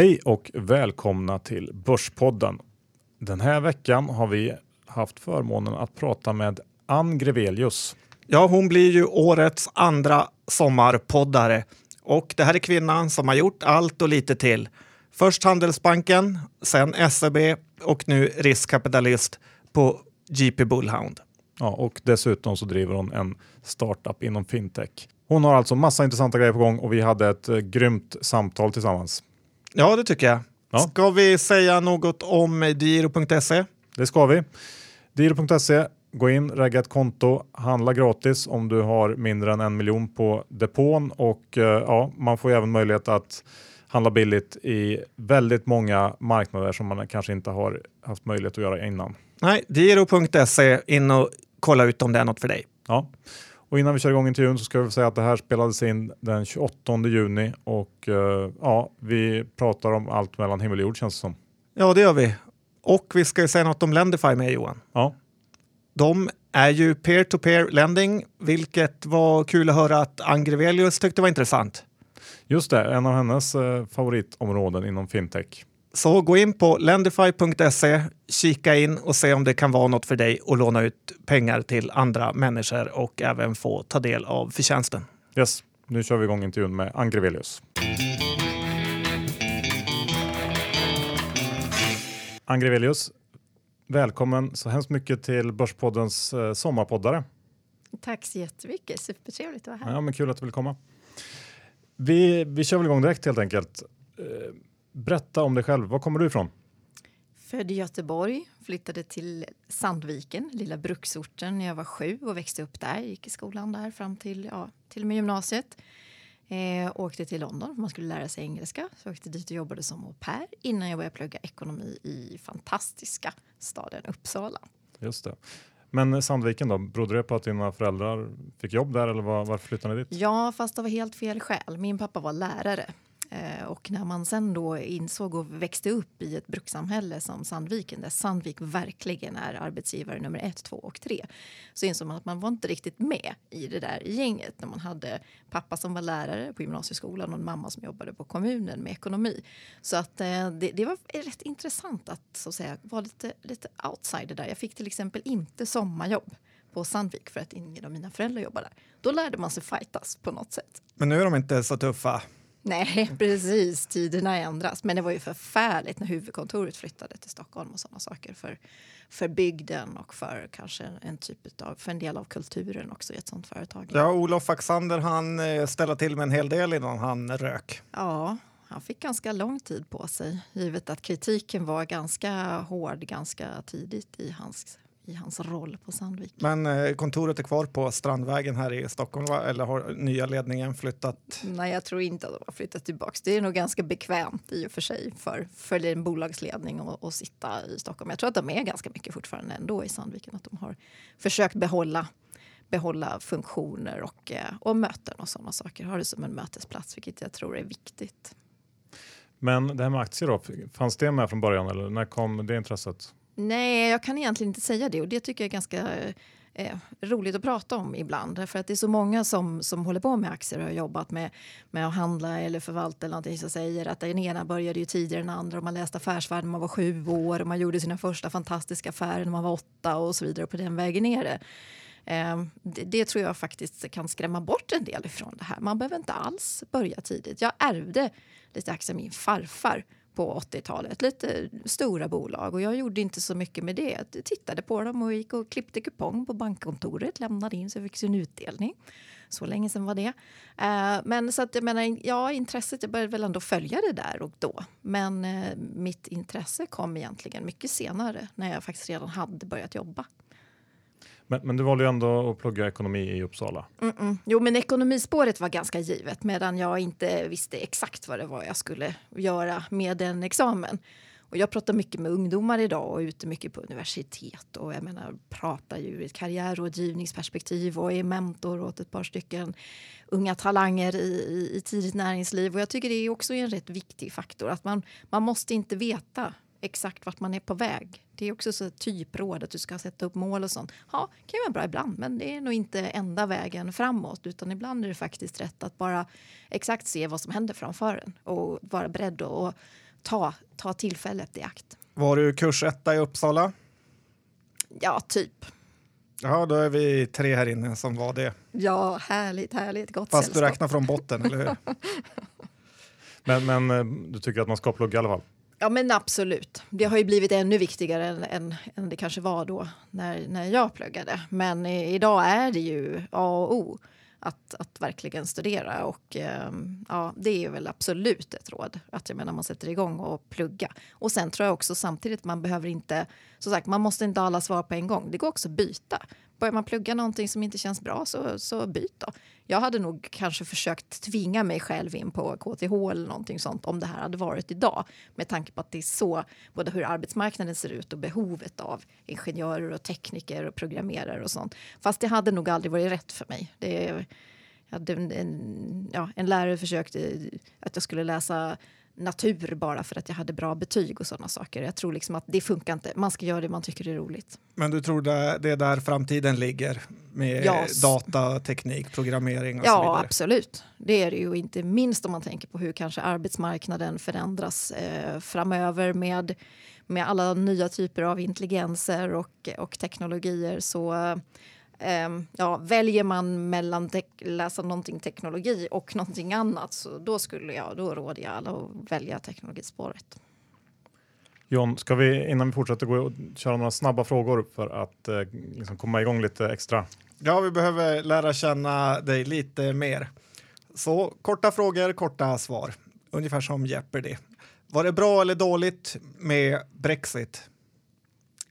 Hej och välkomna till Börspodden. Den här veckan har vi haft förmånen att prata med Ann Grevelius. Ja, hon blir ju årets andra sommarpoddare. Och det här är kvinnan som har gjort allt och lite till. Först Handelsbanken, sen SEB och nu riskkapitalist på JP Bullhound. Ja, och dessutom så driver hon en startup inom fintech. Hon har alltså massa intressanta grejer på gång och vi hade ett eh, grymt samtal tillsammans. Ja, det tycker jag. Ja. Ska vi säga något om Diro.se? Det ska vi. Diro.se, gå in, regga ett konto, handla gratis om du har mindre än en miljon på depån och eh, ja, man får även möjlighet att handla billigt i väldigt många marknader som man kanske inte har haft möjlighet att göra innan. Nej, Diro.se, in och kolla ut om det är något för dig. Ja. Och innan vi kör igång intervjun så ska vi säga att det här spelades in den 28 juni och eh, ja, vi pratar om allt mellan himmel och jord känns det som. Ja, det gör vi. Och vi ska ju säga något om Lendify med Johan. Ja, De är ju peer-to-peer lending, vilket var kul att höra att Angrevelius tyckte var intressant. just det, en av hennes eh, favoritområden inom fintech. Så gå in på lendify.se, kika in och se om det kan vara något för dig att låna ut pengar till andra människor och även få ta del av förtjänsten. Yes, nu kör vi igång intervjun med Ann Grevelius. Ann Grevelius, välkommen så hemskt mycket till Börspoddens eh, sommarpoddare. Tack så jättemycket. Supertrevligt att vara här. Ja, men kul att du vill komma. Vi, vi kör väl igång direkt helt enkelt. Berätta om dig själv. Var kommer du ifrån? Född i Göteborg, flyttade till Sandviken, lilla bruksorten, när jag var sju och växte upp där. Gick i skolan där fram till, ja, till och med gymnasiet. Eh, åkte till London för man skulle lära sig engelska. Så jag åkte dit och jobbade som au pair innan jag började plugga ekonomi i fantastiska staden Uppsala. Just det. Men Sandviken då, berodde det på att dina föräldrar fick jobb där eller var, varför flyttade ni dit? Ja, fast det var helt fel skäl. Min pappa var lärare. Eh, och när man sen då insåg och växte upp i ett brukssamhälle som Sandviken, där Sandvik verkligen är arbetsgivare nummer ett, två och tre, så insåg man att man var inte riktigt med i det där gänget när man hade pappa som var lärare på gymnasieskolan och en mamma som jobbade på kommunen med ekonomi. Så att eh, det, det var rätt intressant att så att säga vara lite, lite outsider där. Jag fick till exempel inte sommarjobb på Sandvik för att ingen av mina föräldrar jobbade där. Då lärde man sig fightas på något sätt. Men nu är de inte så tuffa. Nej, precis. Tiderna ändras. Men det var ju förfärligt när huvudkontoret flyttade till Stockholm och sådana saker för, för bygden och för kanske en typ av, för en del av kulturen också i ett sånt företag. Ja, Olof Axander han eh, ställde till med en hel del innan han rök. Ja, han fick ganska lång tid på sig givet att kritiken var ganska hård ganska tidigt i hans, i hans roll på Sandvik. Men eh, kontoret är kvar på Strandvägen här i Stockholm, va? eller har nya ledningen flyttat? Nej, jag tror inte att de har flyttat tillbaka. Det är nog ganska bekvämt i och för sig för, för en bolagsledning att, att sitta i Stockholm. Jag tror att de är ganska mycket fortfarande ändå i Sandviken. Att de har försökt behålla, behålla funktioner och, eh, och möten och sådana saker. Har det som en mötesplats, vilket jag tror är viktigt. Men det här med aktier då, fanns det med från början eller när kom det intresset? Nej, jag kan egentligen inte säga det och det tycker jag är ganska eh, roligt att prata om ibland. För att det är så många som, som håller på med aktier och har jobbat med, med att handla eller förvalta eller någonting som säger att den ena började ju tidigare än den andra och man läste Affärsvärlden när man var sju år och man gjorde sina första fantastiska affärer när man var åtta och så vidare och på den vägen är det. Eh, det, det tror jag faktiskt kan skrämma bort en del ifrån det här. Man behöver inte alls börja tidigt. Jag ärvde lite aktier av min farfar på 80-talet. Lite stora bolag och jag gjorde inte så mycket med det. Jag tittade på dem och gick och klippte kupong på bankkontoret, lämnade in så jag fick sin utdelning. Så länge sedan var det. Eh, men så att jag menar, ja, intresset, jag började väl ändå följa det där och då. Men eh, mitt intresse kom egentligen mycket senare när jag faktiskt redan hade börjat jobba. Men, men du valde ju ändå att plugga ekonomi i Uppsala. Mm-mm. Jo, men ekonomispåret var ganska givet medan jag inte visste exakt vad det var jag skulle göra med den examen. Och jag pratar mycket med ungdomar idag och är ute mycket på universitet och jag menar pratar ju ur ett karriärrådgivningsperspektiv och är mentor åt ett par stycken unga talanger i, i, i tidigt näringsliv. Och jag tycker det är också en rätt viktig faktor att man, man måste inte veta exakt vart man är på väg. Det är också så typråd att du ska sätta upp mål och sånt. Ja, det kan ju vara bra ibland, men det är nog inte enda vägen framåt, utan ibland är det faktiskt rätt att bara exakt se vad som händer framför en och vara beredd att ta, ta tillfället i akt. Var du kursetta i Uppsala? Ja, typ. Ja, då är vi tre här inne som var det. Ja, härligt, härligt. Gott Fast sällskap. du räknar från botten, eller hur? Men, men eh, du tycker att man ska plugga i alla fall? Ja, men absolut. Det har ju blivit ännu viktigare än, än, än det kanske var då när, när jag pluggade. Men i, idag är det ju A och O att, att verkligen studera och eh, ja, det är väl absolut ett råd att jag menar man sätter igång och plugga. Och sen tror jag också samtidigt man behöver inte, som sagt, man måste inte ha alla svar på en gång. Det går också att byta. Börjar man plugga någonting som inte känns bra så, så byt då. Jag hade nog kanske försökt tvinga mig själv in på KTH eller någonting sånt om det här hade varit idag med tanke på att det är så både hur arbetsmarknaden ser ut och behovet av ingenjörer och tekniker och programmerare och sånt. Fast det hade nog aldrig varit rätt för mig. Det, jag hade en, en, ja, en lärare försökte att jag skulle läsa natur bara för att jag hade bra betyg och sådana saker. Jag tror liksom att det funkar inte. Man ska göra det man tycker är roligt. Men du tror det, det är där framtiden ligger med Ja. data, teknik, programmering och så Ja, vidare? absolut. Det är det ju. Inte minst om man tänker på hur kanske arbetsmarknaden förändras eh, framöver med, med alla nya typer av intelligenser och, och teknologier. Så eh, ja, väljer man mellan te- läsa någonting teknologi och någonting annat så då skulle jag, då råder jag alla att välja teknologispåret. John, ska vi innan vi fortsätter gå och köra några snabba frågor för att eh, liksom komma igång lite extra? Ja, vi behöver lära känna dig lite mer. Så korta frågor, korta svar. Ungefär som Jeopardy. Var det bra eller dåligt med Brexit?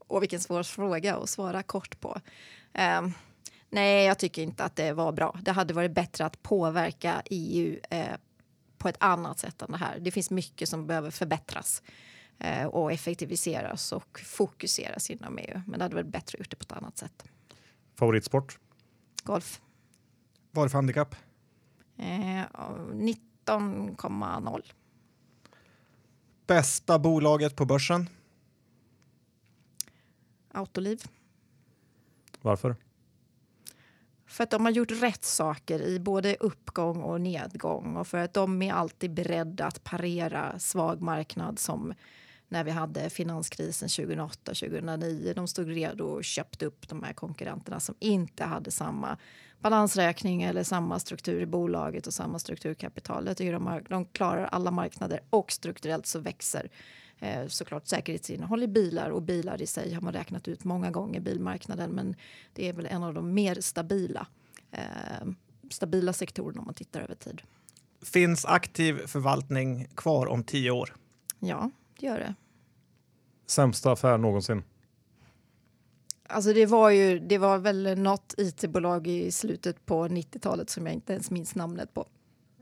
Och vilken svår fråga att svara kort på. Ehm, nej, jag tycker inte att det var bra. Det hade varit bättre att påverka EU eh, på ett annat sätt än det här. Det finns mycket som behöver förbättras eh, och effektiviseras och fokuseras inom EU. Men det hade varit bättre att gjort det på ett annat sätt. Favoritsport? Golf. Var det för handikapp? Eh, 19,0. Bästa bolaget på börsen? Autoliv. Varför? För att de har gjort rätt saker i både uppgång och nedgång och för att de är alltid beredda att parera svag marknad som när vi hade finanskrisen 2008-2009. De stod redo och köpte upp de här konkurrenterna som inte hade samma balansräkning eller samma struktur i bolaget och samma strukturkapital. Jag tycker de, har, de klarar alla marknader och strukturellt så växer eh, såklart säkerhetsinnehåll i bilar och bilar i sig har man räknat ut många gånger bilmarknaden men det är väl en av de mer stabila eh, stabila sektorerna om man tittar över tid. Finns aktiv förvaltning kvar om tio år? Ja, det gör det. Sämsta affär någonsin? Alltså det var ju, det var väl något it-bolag i slutet på 90-talet som jag inte ens minns namnet på.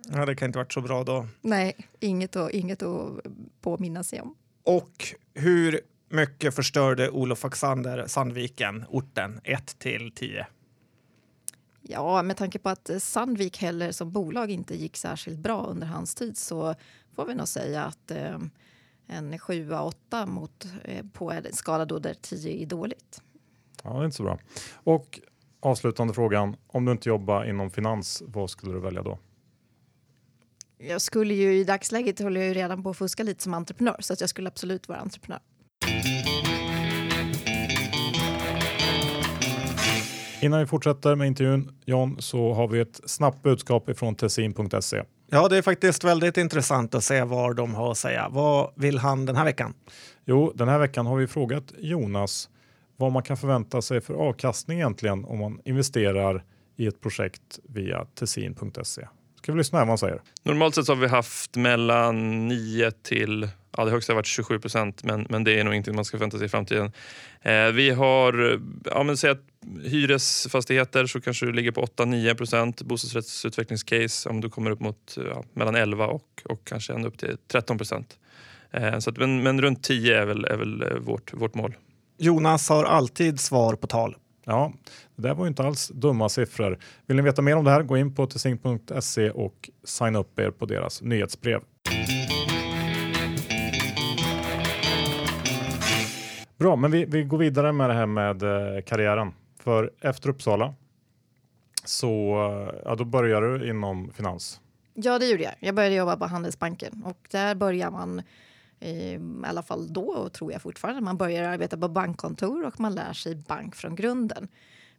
Ja, det kan inte varit så bra då. Nej, inget att, inget att påminna sig om. Och hur mycket förstörde Olof Alexander Sandviken, orten, 1 till 10? Ja, med tanke på att Sandvik heller som bolag inte gick särskilt bra under hans tid så får vi nog säga att eh, en 7-8 mot eh, på en skala då där 10 är dåligt. Ja, det är inte så bra. Och avslutande frågan. Om du inte jobbar inom finans, vad skulle du välja då? Jag skulle ju i dagsläget håller jag ju redan på att fuska lite som entreprenör så att jag skulle absolut vara entreprenör. Innan vi fortsätter med intervjun, John, så har vi ett snabbt budskap ifrån tessin.se. Ja, det är faktiskt väldigt intressant att se vad de har att säga. Vad vill han den här veckan? Jo, den här veckan har vi frågat Jonas vad man kan förvänta sig för avkastning egentligen om man investerar i ett projekt via tessin.se. Ska vi lyssna här vad han säger? Normalt sett så har vi haft mellan 9 till, ja det högsta har varit 27 procent, men, men det är nog inte man ska förvänta sig i framtiden. Eh, vi har, ja men säg att hyresfastigheter så kanske du ligger på 8-9 procent, bostadsrättsutvecklingscase om du kommer upp mot ja, mellan 11 och, och kanske ända upp till 13 procent. Eh, så att, men, men runt 10 är väl, är väl eh, vårt, vårt mål. Jonas har alltid svar på tal. Ja, det där var ju inte alls dumma siffror. Vill ni veta mer om det här, gå in på tessin.se och signa upp er på deras nyhetsbrev. Bra, men vi, vi går vidare med det här med eh, karriären. För efter Uppsala så eh, ja, då började du inom finans. Ja, det gjorde jag. Jag började jobba på Handelsbanken och där börjar man i alla fall då tror jag fortfarande. Man börjar arbeta på bankkontor och man lär sig bank från grunden.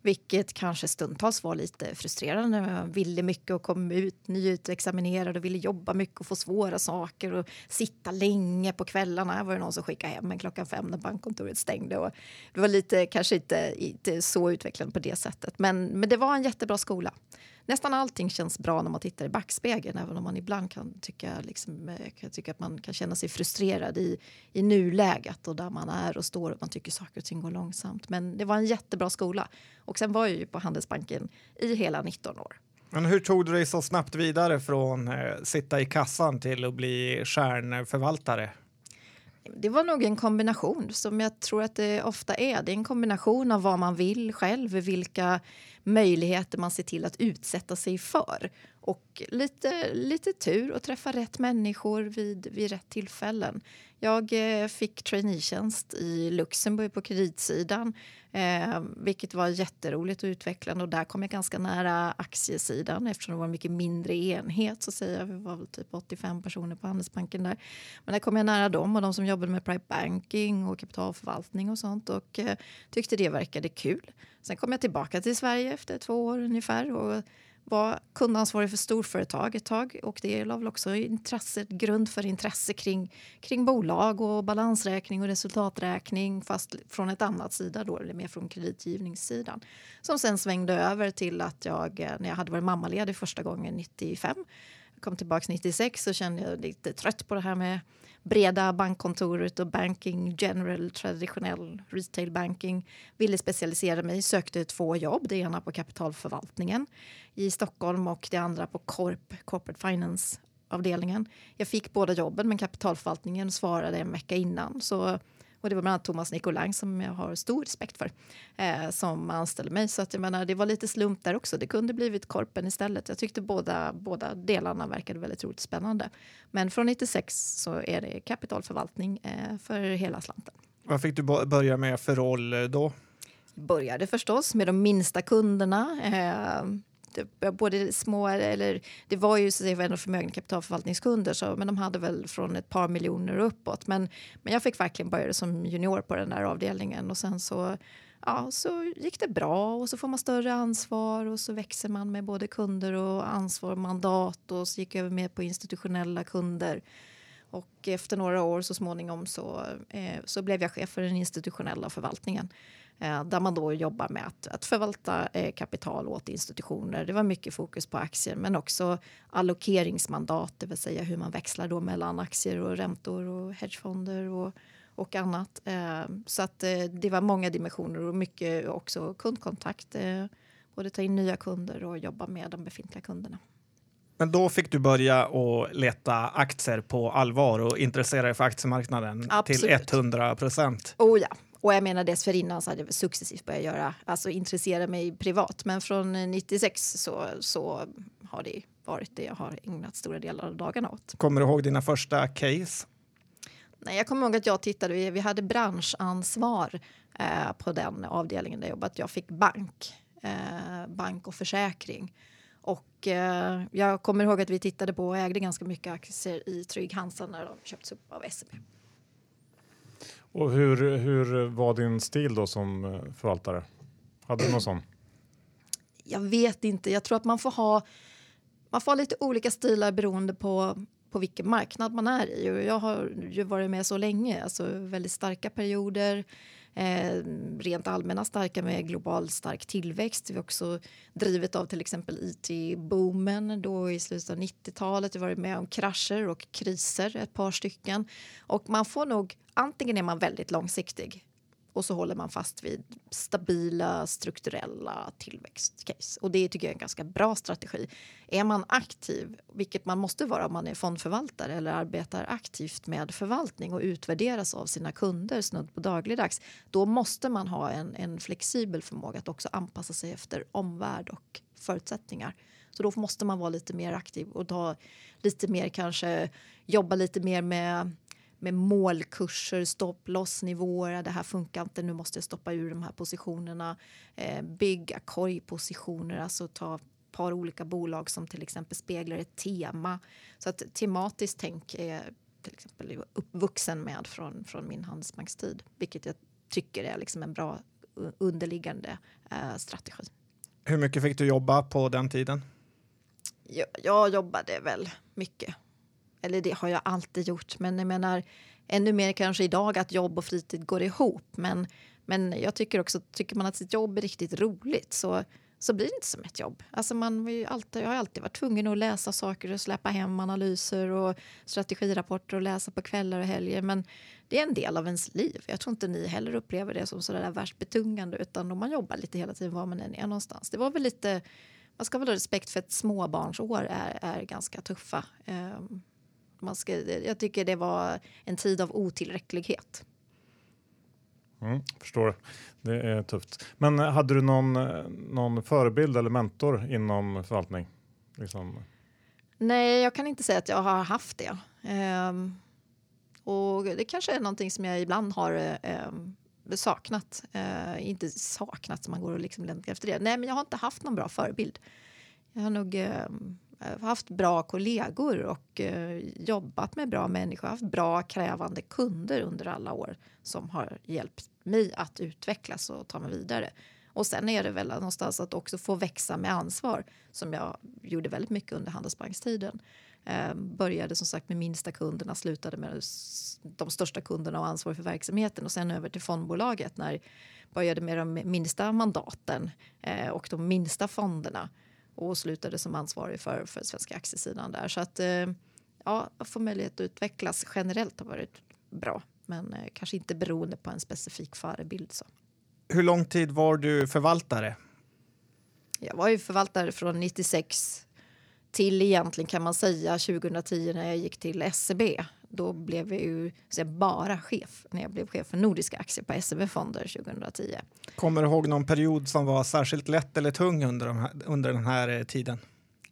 Vilket kanske stundtals var lite frustrerande. Jag ville mycket och kom ut nyutexaminerad och ville jobba mycket och få svåra saker och sitta länge på kvällarna. Här var det någon som skickade hem en klockan fem när bankkontoret stängde. Och det var lite, kanske inte, inte så utvecklande på det sättet. Men, men det var en jättebra skola nästan allting känns bra när man tittar i backspegeln även om man ibland kan tycka, liksom, eh, kan tycka att man kan känna sig frustrerad i, i nuläget och där man är och står och man tycker saker och ting går långsamt. Men det var en jättebra skola. Och sen var jag ju på Handelsbanken i hela 19 år. Men hur tog du dig så snabbt vidare från eh, sitta i kassan till att bli stjärnförvaltare? Det var nog en kombination som jag tror att det ofta är. Det är en kombination av vad man vill själv, vilka möjligheter man ser till att utsätta sig för och lite, lite tur och träffa rätt människor vid, vid rätt tillfällen. Jag eh, fick traineetjänst i Luxemburg på kreditsidan eh, vilket var jätteroligt och utvecklande. Och där kom jag ganska nära aktiesidan eftersom det var en mycket mindre enhet. så säger jag Vi var väl typ 85 personer på Handelsbanken där. Men där kom jag nära dem och de som jobbade med private banking och kapitalförvaltning och sånt och eh, tyckte det verkade kul. Sen kom jag tillbaka till Sverige efter två år ungefär och var kundansvarig för storföretag ett tag och det la väl också intresse, grund för intresse kring, kring bolag och balansräkning och resultaträkning fast från ett annat sida då, eller mer från kreditgivningssidan. Som sen svängde över till att jag, eh, när jag hade varit mammaledig första gången 95 kom tillbaka 96 så kände jag lite trött på det här med breda bankkontoret och banking general, traditionell retail banking. Ville specialisera mig, sökte två jobb. Det ena på kapitalförvaltningen i Stockholm och det andra på Corp, Corporate Finance avdelningen. Jag fick båda jobben men kapitalförvaltningen svarade en vecka innan. Så och det var bland annat Thomas Nicolai som jag har stor respekt för eh, som anställde mig. Så att jag menar, det var lite slump där också. Det kunde blivit Korpen istället. Jag tyckte båda, båda delarna verkade väldigt roligt spännande. Men från 96 så är det kapitalförvaltning eh, för hela slanten. Vad fick du börja med för roll då? Började förstås med de minsta kunderna. Eh, Eh, både små, eller det var ju så att säga, ändå förmögna kapitalförvaltningskunder så, men de hade väl från ett par miljoner och uppåt. Men, men jag fick verkligen börja som junior på den där avdelningen och sen så, ja, så gick det bra och så får man större ansvar och så växer man med både kunder och ansvar och mandat och så gick jag över mer på institutionella kunder. Och efter några år så småningom så, eh, så blev jag chef för den institutionella förvaltningen. Eh, där man då jobbar med att, att förvalta eh, kapital åt institutioner. Det var mycket fokus på aktier men också allokeringsmandat, det vill säga hur man växlar då mellan aktier och räntor och hedgefonder och, och annat. Eh, så att det var många dimensioner och mycket också kundkontakt. Både ta in nya kunder och jobba med de befintliga kunderna. Men då fick du börja och leta aktier på allvar och intressera dig för aktiemarknaden Absolut. till 100 procent. Oh ja, och jag menar dessförinnan så hade jag successivt börjat göra, alltså intressera mig privat. Men från 96 så, så har det varit det jag har ägnat stora delar av dagarna åt. Kommer du ihåg dina första case? Nej, jag kommer ihåg att jag tittade, vi hade branschansvar eh, på den avdelningen där jag jobbade. Jag fick bank, eh, bank och försäkring. Och eh, jag kommer ihåg att vi tittade på och ägde ganska mycket aktier i Trygg Hansa när de köptes upp av SEB. Och hur, hur var din stil då som eh, förvaltare? Hade du någon sån? Jag vet inte. Jag tror att man får ha, man får ha lite olika stilar beroende på, på vilken marknad man är i. Och jag har ju varit med så länge, alltså väldigt starka perioder. Eh, rent allmänna starka med global stark tillväxt. Vi har också drivet av till exempel it-boomen då i slutet av 90-talet. Vi har varit med om krascher och kriser, ett par stycken. Och man får nog, antingen är man väldigt långsiktig och så håller man fast vid stabila strukturella tillväxtcase. Och det tycker jag är en ganska bra strategi. Är man aktiv, vilket man måste vara om man är fondförvaltare eller arbetar aktivt med förvaltning och utvärderas av sina kunder snudd på dagligdags, då måste man ha en, en flexibel förmåga att också anpassa sig efter omvärld och förutsättningar. Så då måste man vara lite mer aktiv och ta lite mer kanske jobba lite mer med med målkurser, stopp, lossnivåer. Det här funkar inte, nu måste jag stoppa ur de här positionerna. Eh, bygga korgpositioner, alltså ta par olika bolag som till exempel speglar ett tema. Så att tematiskt tänk är, till exempel uppvuxen med från, från min Handelsbankstid. Vilket jag tycker är liksom en bra underliggande eh, strategi. Hur mycket fick du jobba på den tiden? Jag, jag jobbade väl mycket. Eller det har jag alltid gjort. Men jag menar ännu mer kanske idag att jobb och fritid går ihop. Men, men jag tycker också, tycker man att sitt jobb är riktigt roligt så så blir det inte som ett jobb. Alltså man alltid, jag har alltid varit tvungen att läsa saker och släppa hem analyser och strategirapporter och läsa på kvällar och helger. Men det är en del av ens liv. Jag tror inte ni heller upplever det som så där värst betungande utan om man jobbar lite hela tiden var man än är någonstans. Det var väl lite, man ska väl ha respekt för att småbarnsår är, är ganska tuffa. Um, man ska, jag tycker det var en tid av otillräcklighet. Mm, förstår. Det är tufft. Men eh, hade du någon, eh, någon förebild eller mentor inom förvaltning? Liksom. Nej, jag kan inte säga att jag har haft det. Um, och det kanske är någonting som jag ibland har um, saknat. Uh, inte saknat som man går och liksom längtar efter det. Nej, men jag har inte haft någon bra förebild. Jag har nog um, Eh, haft bra kollegor och eh, jobbat med bra människor. Haft bra krävande kunder under alla år som har hjälpt mig att utvecklas och ta mig vidare. Och sen är det väl någonstans att också få växa med ansvar som jag gjorde väldigt mycket under Handelsbankstiden. Eh, började som sagt med minsta kunderna, slutade med de största kunderna och ansvar för verksamheten och sen över till fondbolaget när jag började med de minsta mandaten eh, och de minsta fonderna och slutade som ansvarig för, för svenska aktiesidan där. Så att eh, ja, få möjlighet att utvecklas generellt har varit bra men eh, kanske inte beroende på en specifik förebild. Så. Hur lång tid var du förvaltare? Jag var ju förvaltare från 96 till egentligen kan man säga 2010 när jag gick till SEB. Då blev jag ju så bara chef när jag blev chef för nordiska aktier på SEB Fonder 2010. Kommer du ihåg någon period som var särskilt lätt eller tung under, de här, under den här eh, tiden?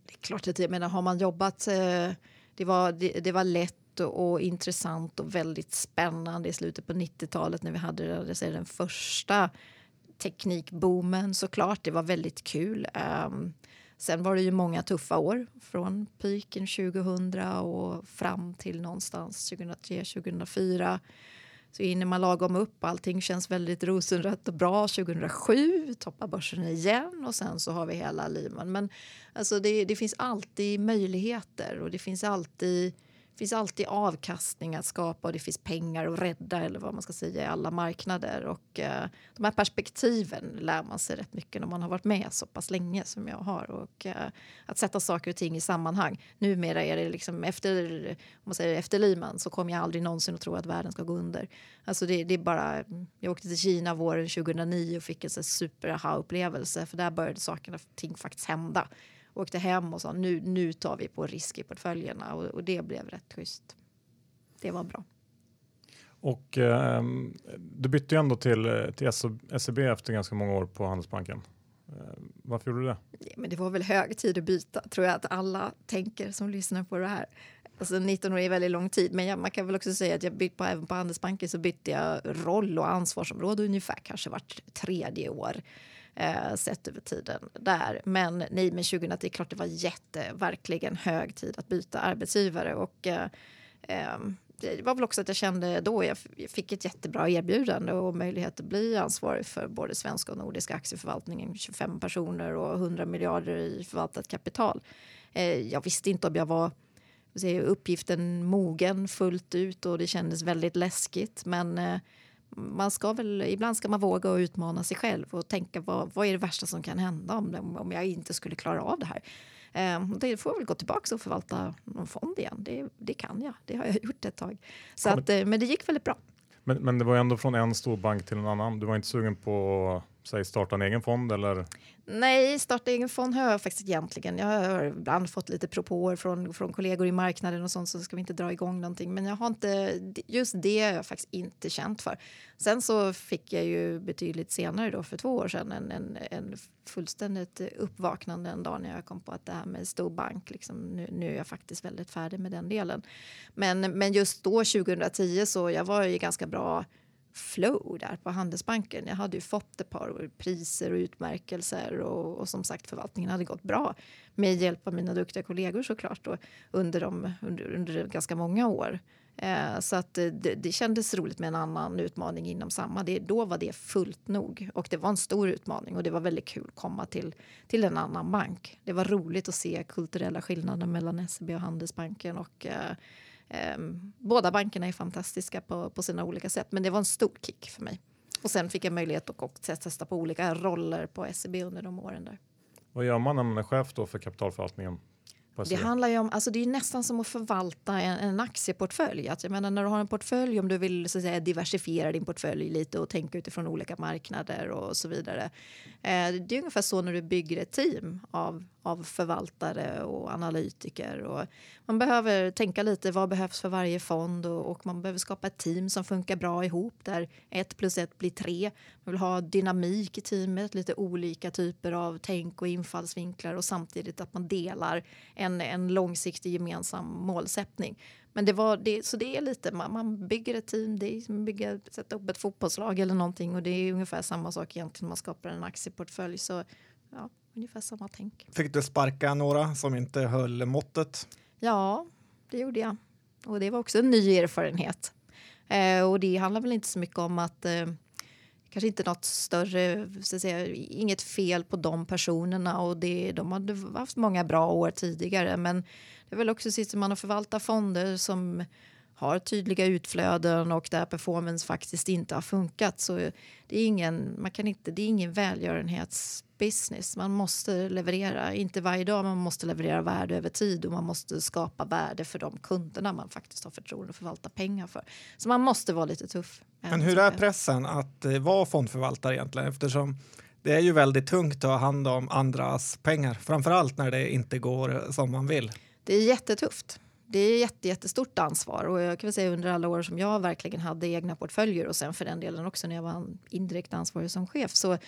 Det är klart att jag menar, har man jobbat, eh, det var, det, det var lätt och intressant och väldigt spännande i slutet på 90-talet när vi hade det, den första teknikboomen såklart. Det var väldigt kul. Um, sen var det ju många tuffa år från piken 2000 och fram till någonstans 2003, 2004. Så hinner man lagom upp. Allting känns väldigt rosenrött och bra. 2007 toppar börsen igen och sen så har vi hela Lehman. Men alltså det, det finns alltid möjligheter och det finns alltid finns alltid avkastning att skapa och det finns pengar att rädda eller vad man ska säga i alla marknader. Och eh, de här perspektiven lär man sig rätt mycket när man har varit med så pass länge som jag har. Och eh, att sätta saker och ting i sammanhang. Numera är det liksom efter, om man säger efter Lehman så kommer jag aldrig någonsin att tro att världen ska gå under. Alltså det, det är bara, jag åkte till Kina våren 2009 och fick en super upplevelse för där började saker och ting faktiskt hända åkte hem och sa nu, nu tar vi på risk i portföljerna och, och det blev rätt schysst. Det var bra. Och eh, du bytte ju ändå till, till SEB efter ganska många år på Handelsbanken. Eh, varför gjorde du det? Ja, men det var väl hög tid att byta, tror jag att alla tänker som lyssnar på det här. Alltså 19 år är väldigt lång tid, men jag, man kan väl också säga att jag bytt på, även på Handelsbanken så bytte jag roll och ansvarsområde ungefär kanske vart tredje år eh, sett över tiden där. Men nej, men 2010, det är klart det var jätte, verkligen hög tid att byta arbetsgivare och eh, eh, det var väl också att jag kände då, jag fick ett jättebra erbjudande och möjlighet att bli ansvarig för både svenska och nordiska aktieförvaltningen, 25 personer och 100 miljarder i förvaltat kapital. Eh, jag visste inte om jag var uppgiften mogen fullt ut och det kändes väldigt läskigt men eh, man ska väl, ibland ska man våga och utmana sig själv och tänka vad, vad är det värsta som kan hända om, om jag inte skulle klara av det här. Eh, det får jag väl gå tillbaka och förvalta någon fond igen. Det, det kan jag, det har jag gjort ett tag. Så att, eh, men det gick väldigt bra. Men, men det var ändå från en stor bank till en annan. Du var inte sugen på säg, starta en egen fond? Eller? Nej, starta egen fond har jag faktiskt egentligen. Jag har ibland fått lite propåer från, från kollegor i marknaden och sånt så ska vi inte dra igång någonting. Men jag har inte, just det har jag faktiskt inte känt för. Sen så fick jag ju betydligt senare då för två år sedan en, en, en fullständigt uppvaknande en dag när jag kom på att det här med stor bank, liksom, nu, nu är jag faktiskt väldigt färdig med den delen. Men, men just då 2010 så jag var ju ganska bra flow där på Handelsbanken. Jag hade ju fått ett par priser och utmärkelser och, och som sagt förvaltningen hade gått bra med hjälp av mina duktiga kollegor såklart då, under, de, under, under ganska många år. Eh, så att det, det kändes roligt med en annan utmaning inom samma. Det, då var det fullt nog och det var en stor utmaning och det var väldigt kul att komma till, till en annan bank. Det var roligt att se kulturella skillnader mellan SEB och Handelsbanken och eh, Ehm, båda bankerna är fantastiska på, på sina olika sätt. Men det var en stor kick för mig. Och sen fick jag möjlighet att också testa på olika roller på SEB under de åren där. Vad gör man när man är chef då för kapitalförvaltningen? Det handlar ju om, alltså det är nästan som att förvalta en, en aktieportfölj. Att jag menar, när du har en portfölj, om du vill så att säga, diversifiera din portfölj lite och tänka utifrån olika marknader och så vidare. Eh, det är ungefär så när du bygger ett team av, av förvaltare och analytiker. Och man behöver tänka lite vad behövs för varje fond och, och, man behöver skapa ett team som funkar bra ihop där ett plus ett blir tre. Man vill ha dynamik i teamet, lite olika typer av tänk och infallsvinklar och samtidigt att man delar en, en långsiktig gemensam målsättning. Men det var det, så det är lite, man, man bygger ett team, det är att bygga, sätta upp ett fotbollslag eller någonting och det är ungefär samma sak egentligen man skapar en aktieportfölj. Så ja, ungefär samma tänk. Fick du sparka några som inte höll måttet? Ja, det gjorde jag. Och det var också en ny erfarenhet. Eh, och det handlar väl inte så mycket om att eh, kanske inte något större, så att säga, inget fel på de personerna och det, de hade haft många bra år tidigare. Men det är väl också sitter man och förvaltar fonder som har tydliga utflöden och där performance faktiskt inte har funkat. Så det är ingen, man kan inte, det är ingen välgörenhetsbusiness. Man måste leverera, inte varje dag, man måste leverera värde över tid och man måste skapa värde för de kunderna man faktiskt har förtroende att förvalta pengar för. Så man måste vara lite tuff. Men hur är pressen att eh, vara fondförvaltare egentligen? Eftersom det är ju väldigt tungt att ha hand om andras pengar, framför allt när det inte går som man vill. Det är jättetufft det är jätte, jättestort ansvar och jag kan väl säga under alla år som jag verkligen hade egna portföljer och sen för den delen också när jag var indirekt ansvarig som chef. Så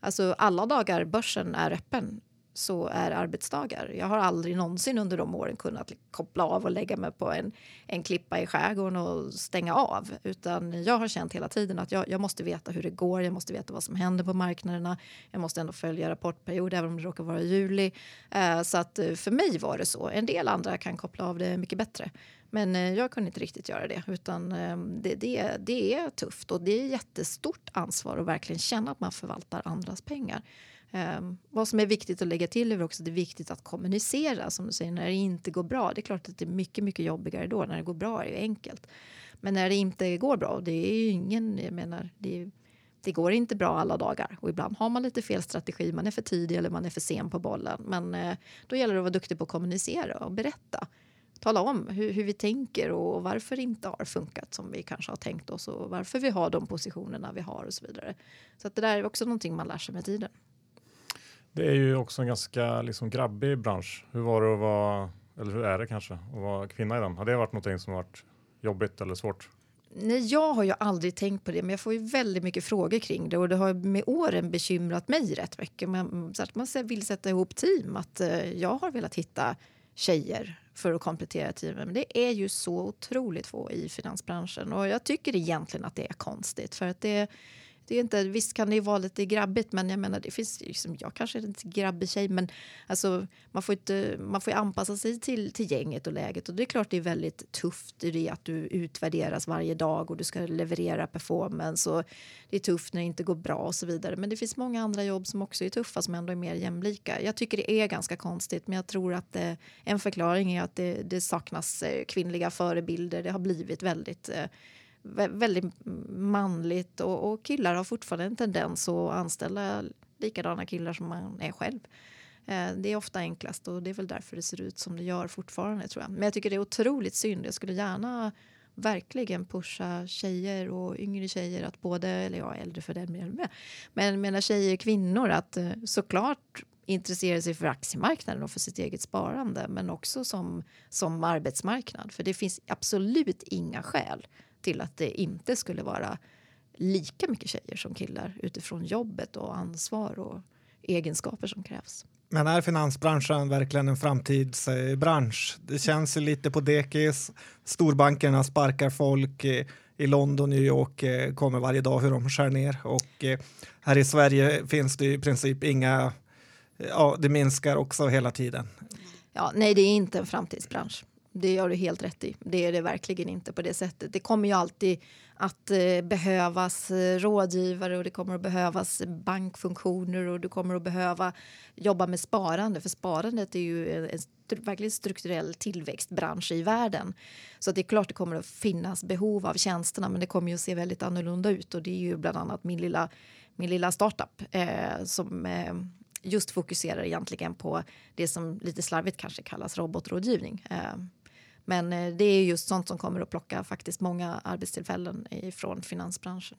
alltså alla dagar börsen är öppen så är arbetsdagar. Jag har aldrig någonsin under de åren kunnat koppla av och lägga mig på en, en klippa i skärgården och stänga av. Utan jag har känt hela tiden att jag, jag måste veta hur det går, jag måste veta vad som händer på marknaderna. Jag måste ändå följa rapportperiod även om det råkar vara juli. Eh, så att eh, för mig var det så. En del andra kan koppla av det mycket bättre. Men eh, jag kunde inte riktigt göra det. Utan eh, det, det, det är tufft och det är jättestort ansvar att verkligen känna att man förvaltar andras pengar. Um, vad som är viktigt att lägga till är också det är viktigt att kommunicera som du säger när det inte går bra. Det är klart att det är mycket, mycket jobbigare då. När det går bra är det enkelt. Men när det inte går bra, det är ju ingen, jag menar, det, det går inte bra alla dagar och ibland har man lite fel strategi. Man är för tidig eller man är för sen på bollen. Men eh, då gäller det att vara duktig på att kommunicera och berätta. Tala om hur, hur vi tänker och varför det inte har funkat som vi kanske har tänkt oss och varför vi har de positionerna vi har och så vidare. Så att det där är också någonting man lär sig med tiden. Det är ju också en ganska liksom, grabbig bransch. Hur var det att vara, eller hur är det kanske, att vara kvinna i den? Har det varit någonting som varit jobbigt eller svårt? Nej, jag har ju aldrig tänkt på det, men jag får ju väldigt mycket frågor kring det och det har med åren bekymrat mig rätt mycket. Men, så att man vill sätta ihop team, att eh, jag har velat hitta tjejer för att komplettera teamen. Men det är ju så otroligt få i finansbranschen och jag tycker egentligen att det är konstigt för att det det är inte, visst kan det ju vara lite grabbigt, men jag menar, det finns liksom, jag kanske är inte grabbig tjej, men alltså, man får inte, man får anpassa sig till, till gänget och läget och det är klart det är väldigt tufft i det att du utvärderas varje dag och du ska leverera performance och det är tufft när det inte går bra och så vidare. Men det finns många andra jobb som också är tuffa som ändå är mer jämlika. Jag tycker det är ganska konstigt, men jag tror att det, en förklaring är att det, det saknas eh, kvinnliga förebilder. Det har blivit väldigt eh, väldigt manligt och, och, killar har fortfarande en tendens att anställa likadana killar som man är själv. Eh, det är ofta enklast och det är väl därför det ser ut som det gör fortfarande tror jag. Men jag tycker det är otroligt synd. Jag skulle gärna verkligen pusha tjejer och yngre tjejer att både, eller ja, äldre för den med, men menar tjejer och kvinnor att eh, såklart intressera sig för aktiemarknaden och för sitt eget sparande men också som, som arbetsmarknad. För det finns absolut inga skäl till att det inte skulle vara lika mycket tjejer som killar utifrån jobbet och ansvar och egenskaper som krävs. Men är finansbranschen verkligen en framtidsbransch? Det känns ju lite på dekis. Storbankerna sparkar folk. I London, New York eh, kommer varje dag hur de skär ner och eh, här i Sverige finns det i princip inga, ja det minskar också hela tiden. Ja, nej, det är inte en framtidsbransch det gör du helt rätt i. Det är det verkligen inte på det sättet. Det kommer ju alltid att eh, behövas eh, rådgivare och det kommer att behövas bankfunktioner och du kommer att behöva jobba med sparande. För sparandet är ju en, en verkligen strukturell tillväxtbransch i världen. Så det är klart det kommer att finnas behov av tjänsterna men det kommer ju att se väldigt annorlunda ut och det är ju bland annat min lilla, min lilla startup eh, som eh, just fokuserar egentligen på det som lite slarvigt kanske kallas robotrådgivning. Eh, men eh, det är just sånt som kommer att plocka faktiskt många arbetstillfällen från finansbranschen.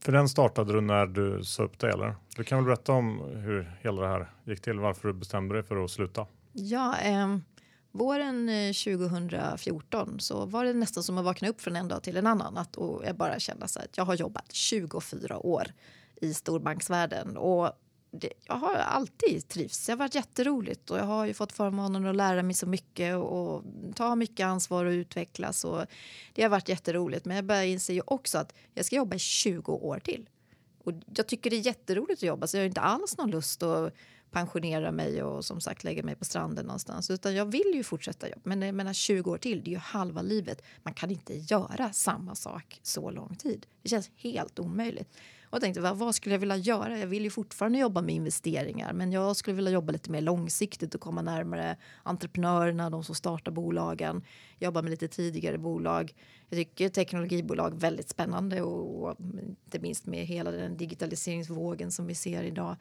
För den startade du när du sa upp dig eller? Du kan väl berätta om hur hela det här gick till, varför du bestämde dig för att sluta? Ja, eh, våren 2014 eh, så var det nästan som att vakna upp från en dag till en annan. Att, och jag bara kände så att jag har jobbat 24 år i storbanksvärlden och jag har alltid trivts. Det har varit jätteroligt och jag har ju fått förmånen att lära mig så mycket och ta mycket ansvar och utvecklas. Och det har varit jätteroligt. Men jag börjar inse ju också att jag ska jobba i 20 år till. Och jag tycker det är jätteroligt att jobba så jag har inte alls någon lust att pensionera mig och som sagt lägga mig på stranden någonstans. Utan jag vill ju fortsätta jobba. Men jag menar 20 år till, det är ju halva livet. Man kan inte göra samma sak så lång tid. Det känns helt omöjligt. Och tänkte vad, vad skulle jag vilja göra? Jag vill ju fortfarande jobba med investeringar men jag skulle vilja jobba lite mer långsiktigt och komma närmare entreprenörerna, de som startar bolagen. Jobba med lite tidigare bolag. Jag tycker teknologibolag är väldigt spännande och, och inte minst med hela den digitaliseringsvågen som vi ser idag.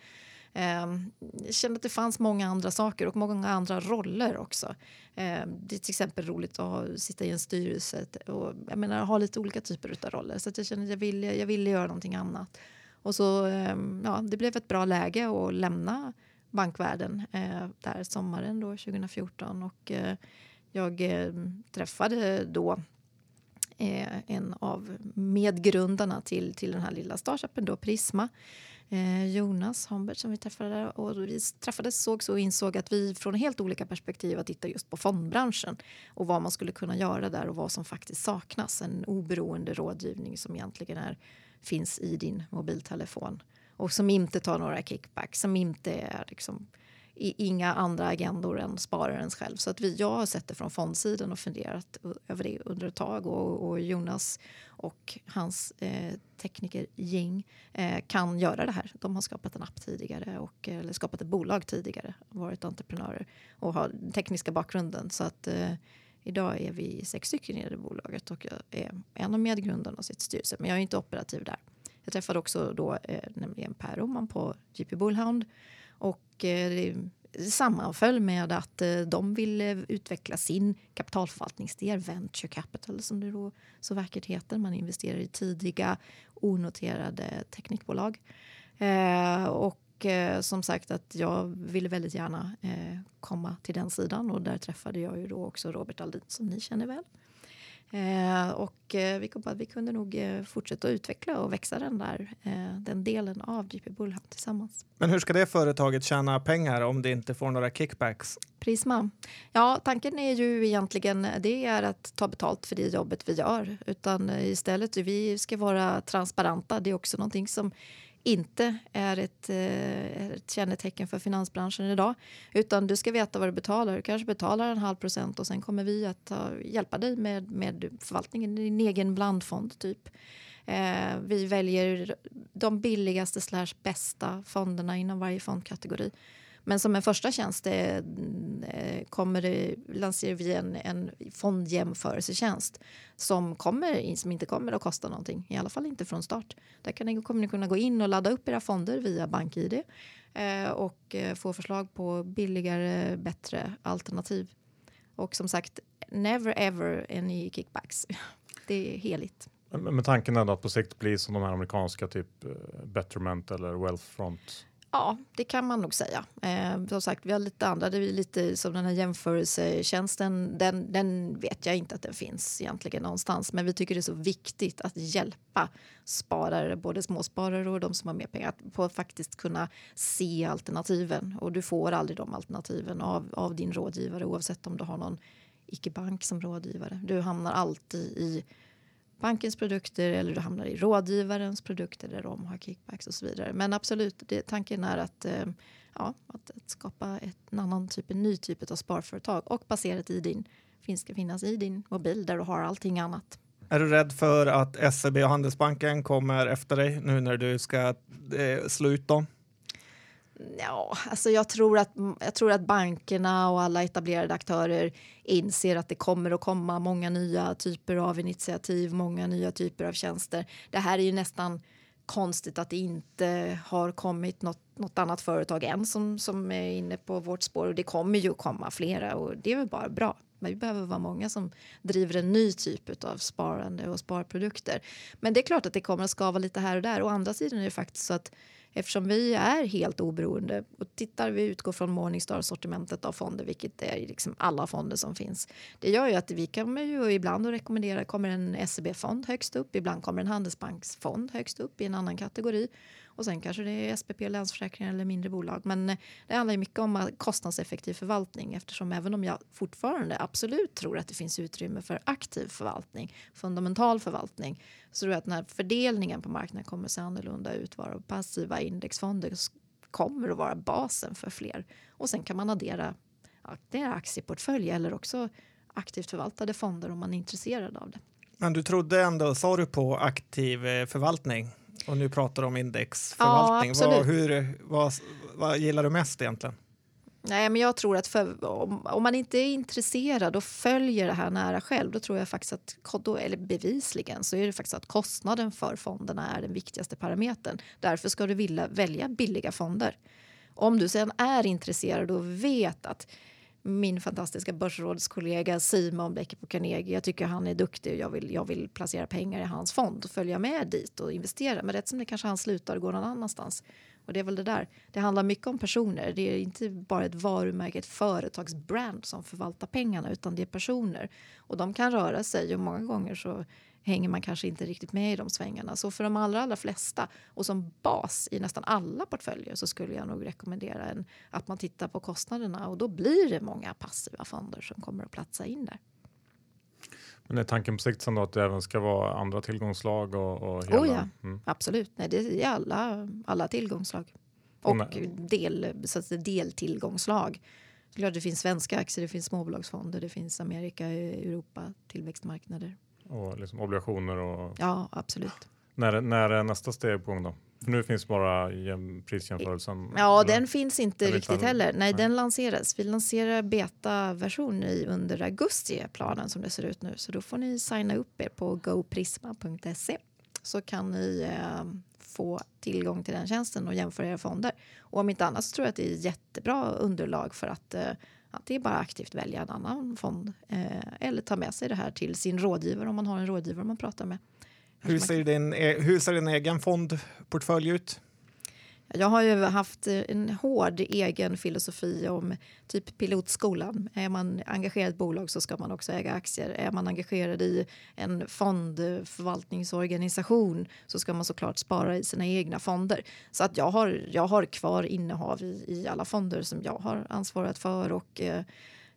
Ehm, jag kände att det fanns många andra saker och många andra roller också. Ehm, det är till exempel roligt att sitta i en styrelse och jag menar, ha lite olika typer av roller. Så jag kände att jag ville, jag ville göra någonting annat. Och så, ehm, ja, det blev ett bra läge att lämna bankvärlden eh, där sommaren då, 2014. Och eh, jag träffade då eh, en av medgrundarna till, till den här lilla startupen, då Prisma Eh, Jonas Hombert som vi träffade där. Och vi träffades, sågs och insåg att vi från helt olika perspektiv har tittat just på fondbranschen och vad man skulle kunna göra där och vad som faktiskt saknas. En oberoende rådgivning som egentligen är, finns i din mobiltelefon och som inte tar några kickbacks, som inte är liksom, inga andra agendor än spararens själv. Så att vi, jag har sett det från fondsidan och funderat över det under ett tag och, och Jonas och hans eh, teknikergäng eh, kan göra det här. De har skapat en app tidigare och eh, eller skapat ett bolag tidigare, varit entreprenörer och har den tekniska bakgrunden. Så att eh, idag är vi sex stycken i det bolaget och jag är en av medgrundarna och sitt styrelse, men jag är inte operativ där. Jag träffade också då eh, nämligen Per Roman på GP Bullhound det sammanföll med att eh, de ville eh, utveckla sin kapitalförvaltningsdel, venture capital som det då så vackert heter. Man investerar i tidiga onoterade teknikbolag. Och som sagt att jag ville väldigt gärna komma till den sidan och där träffade jag ju då också Robert Aldin som ni känner väl. Eh, och eh, vi kom på att vi kunde nog eh, fortsätta utveckla och växa den där den delen av JP Bullham tillsammans. Men hur ska det företaget tjäna pengar om det inte får några kickbacks? Prisma. Ja, tanken är ju egentligen det är att ta betalt för det jobbet vi gör. Utan istället vi ska vara transparenta. Det är också någonting som inte är ett, eh, ett kännetecken för finansbranschen idag. Utan du ska veta vad du betalar. Du kanske betalar en halv procent och sen kommer vi att ta, hjälpa dig med, med förvaltningen i din egen blandfond. typ. Eh, vi väljer de billigaste slash bästa fonderna inom varje fondkategori. Men som en första tjänst det, eh, kommer det, lanserar vi en, en fondjämförelsetjänst som, kommer, som inte kommer att kosta någonting, i alla fall inte från start. Där kan ni, kommer ni kunna gå in och ladda upp era fonder via BankID eh, och eh, få förslag på billigare, bättre alternativ. Och som sagt, never ever any kickbacks. Det är heligt. Men tanken är att på sikt bli som de här amerikanska typ eh, Betterment eller Wealthfront? Ja, det kan man nog säga. Eh, som sagt, vi har lite andra. Det är lite som den här jämförelsetjänsten. Den, den vet jag inte att den finns egentligen någonstans. Men vi tycker det är så viktigt att hjälpa sparare, både småsparare och de som har mer pengar, att på att faktiskt kunna se alternativen. Och du får aldrig de alternativen av, av din rådgivare oavsett om du har någon icke-bank som rådgivare. Du hamnar alltid i bankens produkter eller du hamnar i rådgivarens produkter där de har kickbacks och så vidare. Men absolut, det, tanken är att, eh, ja, att, att skapa ett, en annan typ, en ny typ av sparföretag och baserat i din, finns, ska finnas i din mobil där du har allting annat. Är du rädd för att SEB och Handelsbanken kommer efter dig nu när du ska eh, slå ut dem? Ja, alltså jag, tror att, jag tror att bankerna och alla etablerade aktörer inser att det kommer att komma många nya typer av initiativ, många nya typer av tjänster. Det här är ju nästan konstigt att det inte har kommit något, något annat företag än som, som är inne på vårt spår och det kommer ju komma flera och det är väl bara bra. Men vi behöver vara många som driver en ny typ av sparande och sparprodukter. Men det är klart att det kommer att skava lite här och där. Å andra sidan är det faktiskt så att eftersom vi är helt oberoende och tittar vi utgår från Morningstar-sortimentet av fonder, vilket är liksom alla fonder som finns. Det gör ju att vi kommer ju ibland att rekommendera, kommer en SEB-fond högst upp, ibland kommer en Handelsbanksfond högst upp i en annan kategori och sen kanske det är SPP, Länsförsäkringar eller mindre bolag. Men eh, det handlar ju mycket om kostnadseffektiv förvaltning eftersom även om jag fortfarande absolut tror att det finns utrymme för aktiv förvaltning, fundamental förvaltning, så tror jag att den här fördelningen på marknaden kommer att se annorlunda ut. Vara passiva indexfonder kommer att vara basen för fler. Och sen kan man addera aktieportfölj eller också aktivt förvaltade fonder om man är intresserad av det. Men du trodde ändå, sa du på aktiv eh, förvaltning? Och nu pratar du om indexförvaltning. Ja, vad, hur, vad, vad gillar du mest egentligen? Nej, men jag tror att för, om, om, man inte är intresserad och följer det här nära själv, då tror jag faktiskt att, då, eller bevisligen, så är det faktiskt att kostnaden för fonderna är den viktigaste parametern. Därför ska du vilja välja billiga fonder. Om du sen är intresserad och vet att min fantastiska börsrådskollega Simon Becker på Carnegie. Jag tycker han är duktig och jag vill, jag vill placera pengar i hans fond och följa med dit och investera. Men rätt som det kanske han slutar och går någon annanstans. Och det är väl det där. Det handlar mycket om personer. Det är inte bara ett varumärke, ett företagsbrand som förvaltar pengarna utan det är personer. Och de kan röra sig och många gånger så hänger man kanske inte riktigt med i de svängarna. Så för de allra, allra flesta och som bas i nästan alla portföljer så skulle jag nog rekommendera en, att man tittar på kostnaderna och då blir det många passiva fonder som kommer att platsa in där. Men är tanken på sikt att det även ska vara andra tillgångslag? Och, och hela? Oh ja, mm. absolut. Nej, det är alla, alla tillgångslag. Och del, så att det deltillgångslag. Det finns svenska aktier, det finns småbolagsfonder, det finns Amerika, Europa, tillväxtmarknader och liksom obligationer? Och... Ja, absolut. När, när är nästa steg på gång då? För nu finns bara prisjämförelsen. Ja, eller? den finns inte riktigt utan, heller. Nej, nej, den lanseras. Vi lanserar beta-version under augusti planen som det ser ut nu. Så då får ni signa upp er på goprisma.se så kan ni eh, få tillgång till den tjänsten och jämföra era fonder. Och om inte annat så tror jag att det är jättebra underlag för att eh, att det är bara aktivt välja en annan fond eh, eller ta med sig det här till sin rådgivare om man har en rådgivare man pratar med. Hur ser, din, e-, hur ser din egen fondportfölj ut? Jag har ju haft eh, en hård egen filosofi om typ pilotskolan. Är man engagerad i ett bolag så ska man också äga aktier. Är man engagerad i en fondförvaltningsorganisation så ska man såklart spara i sina egna fonder. Så att jag har, jag har kvar innehav i, i alla fonder som jag har ansvarat för och eh,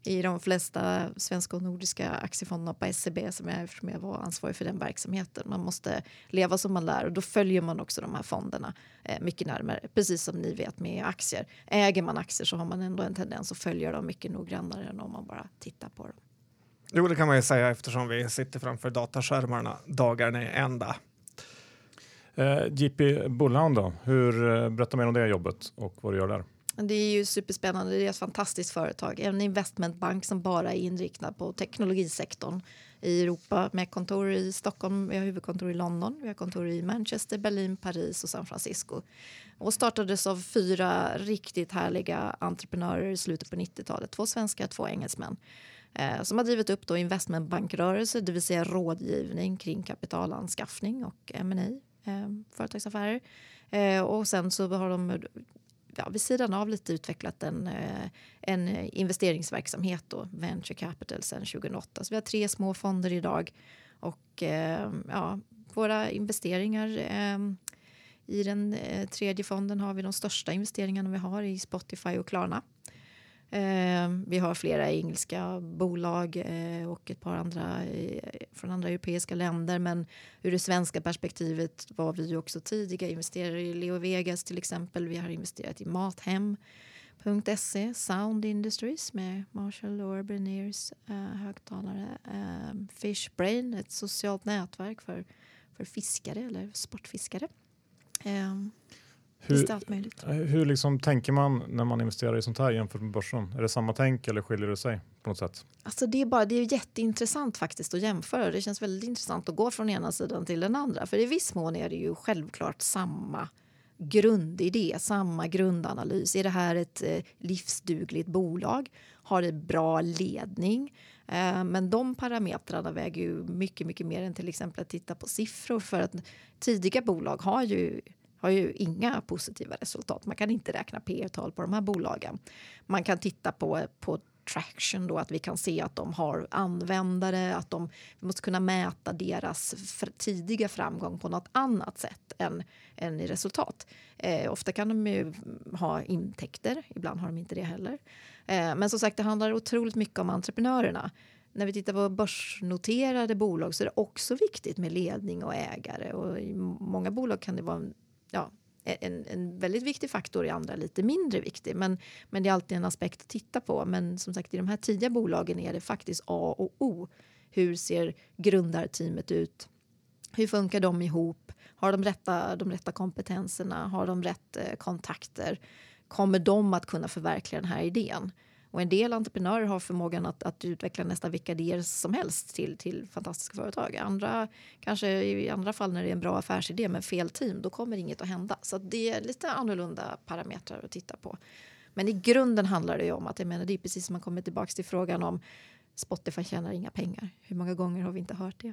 i de flesta svenska och nordiska aktiefonderna på SCB e som jag, eftersom jag var ansvarig för den verksamheten. Man måste leva som man lär och då följer man också de här fonderna eh, mycket närmare. Precis som ni vet med aktier. Äger man aktier så har man ändå en tendens att följa dem mycket noggrannare än om man bara tittar på dem. Jo, det kan man ju säga eftersom vi sitter framför dataskärmarna dagarna i ända. Eh, JP Bullhound då, hur, eh, berätta mer om det jobbet och vad du gör där. Det är ju superspännande. Det är ett fantastiskt företag. En investmentbank som bara är inriktad på teknologisektorn i Europa med kontor i Stockholm, vi har huvudkontor i London, vi har kontor i Manchester, Berlin, Paris och San Francisco. Och startades av fyra riktigt härliga entreprenörer i slutet på 90-talet. Två svenskar, två engelsmän. Eh, som har drivit upp då investmentbankrörelse, det vill säga rådgivning kring kapitalanskaffning och M&A, eh, företagsaffärer. Eh, och sen så har de ja, vid sidan av lite utvecklat en, eh, en investeringsverksamhet, då, Venture Capital, sedan 2008. Så vi har tre små fonder idag. Och eh, ja, våra investeringar eh, i den tredje fonden har vi de största investeringarna vi har i Spotify och Klarna. Eh, vi har flera engelska bolag eh, och ett par andra eh, från andra europeiska länder. Men ur det svenska perspektivet var vi också tidiga investerare i Leo Vegas till exempel. Vi har investerat i Mathem.se, Sound Industries med Marshall och Urban Ears eh, högtalare. Eh, Fishbrain, ett socialt nätverk för, för fiskare eller sportfiskare. Eh, hur, eh, hur liksom tänker man när man investerar i sånt här jämfört med börsen? Är det samma tänk eller skiljer det sig på något sätt? Alltså det, är bara, det är jätteintressant faktiskt att jämföra. Det känns väldigt intressant att gå från ena sidan till den andra. För i viss mån är det ju självklart samma grundidé, samma grundanalys. Är det här ett eh, livsdugligt bolag? Har det bra ledning? Eh, men de parametrarna väger ju mycket, mycket mer än till exempel att titta på siffror. För att tidiga bolag har ju har ju inga positiva resultat. Man kan inte räkna P tal på de här bolagen. Man kan titta på, på traction då, att vi kan se att de har användare, att de, vi måste kunna mäta deras för, tidiga framgång på något annat sätt än, än i resultat. Eh, ofta kan de ju ha intäkter, ibland har de inte det heller. Eh, men som sagt, det handlar otroligt mycket om entreprenörerna. När vi tittar på börsnoterade bolag så är det också viktigt med ledning och ägare. Och I många bolag kan det vara ja, en, en väldigt viktig faktor, i andra lite mindre viktig. Men, men det är alltid en aspekt att titta på. Men som sagt, i de här tidiga bolagen är det faktiskt A och O. Hur ser grundarteamet ut? Hur funkar de ihop? Har de rätta, de rätta kompetenserna? Har de rätt eh, kontakter? Kommer de att kunna förverkliga den här idén? Och en del entreprenörer har förmågan att, att utveckla nästan vilka idéer som helst till, till fantastiska företag. Andra, kanske i andra fall när det är en bra affärsidé med fel team, då kommer inget att hända. Så det är lite annorlunda parametrar att titta på. Men i grunden handlar det ju om att jag menar, det är precis som man kommer tillbaka till frågan om Spotify tjänar inga pengar. Hur många gånger har vi inte hört det?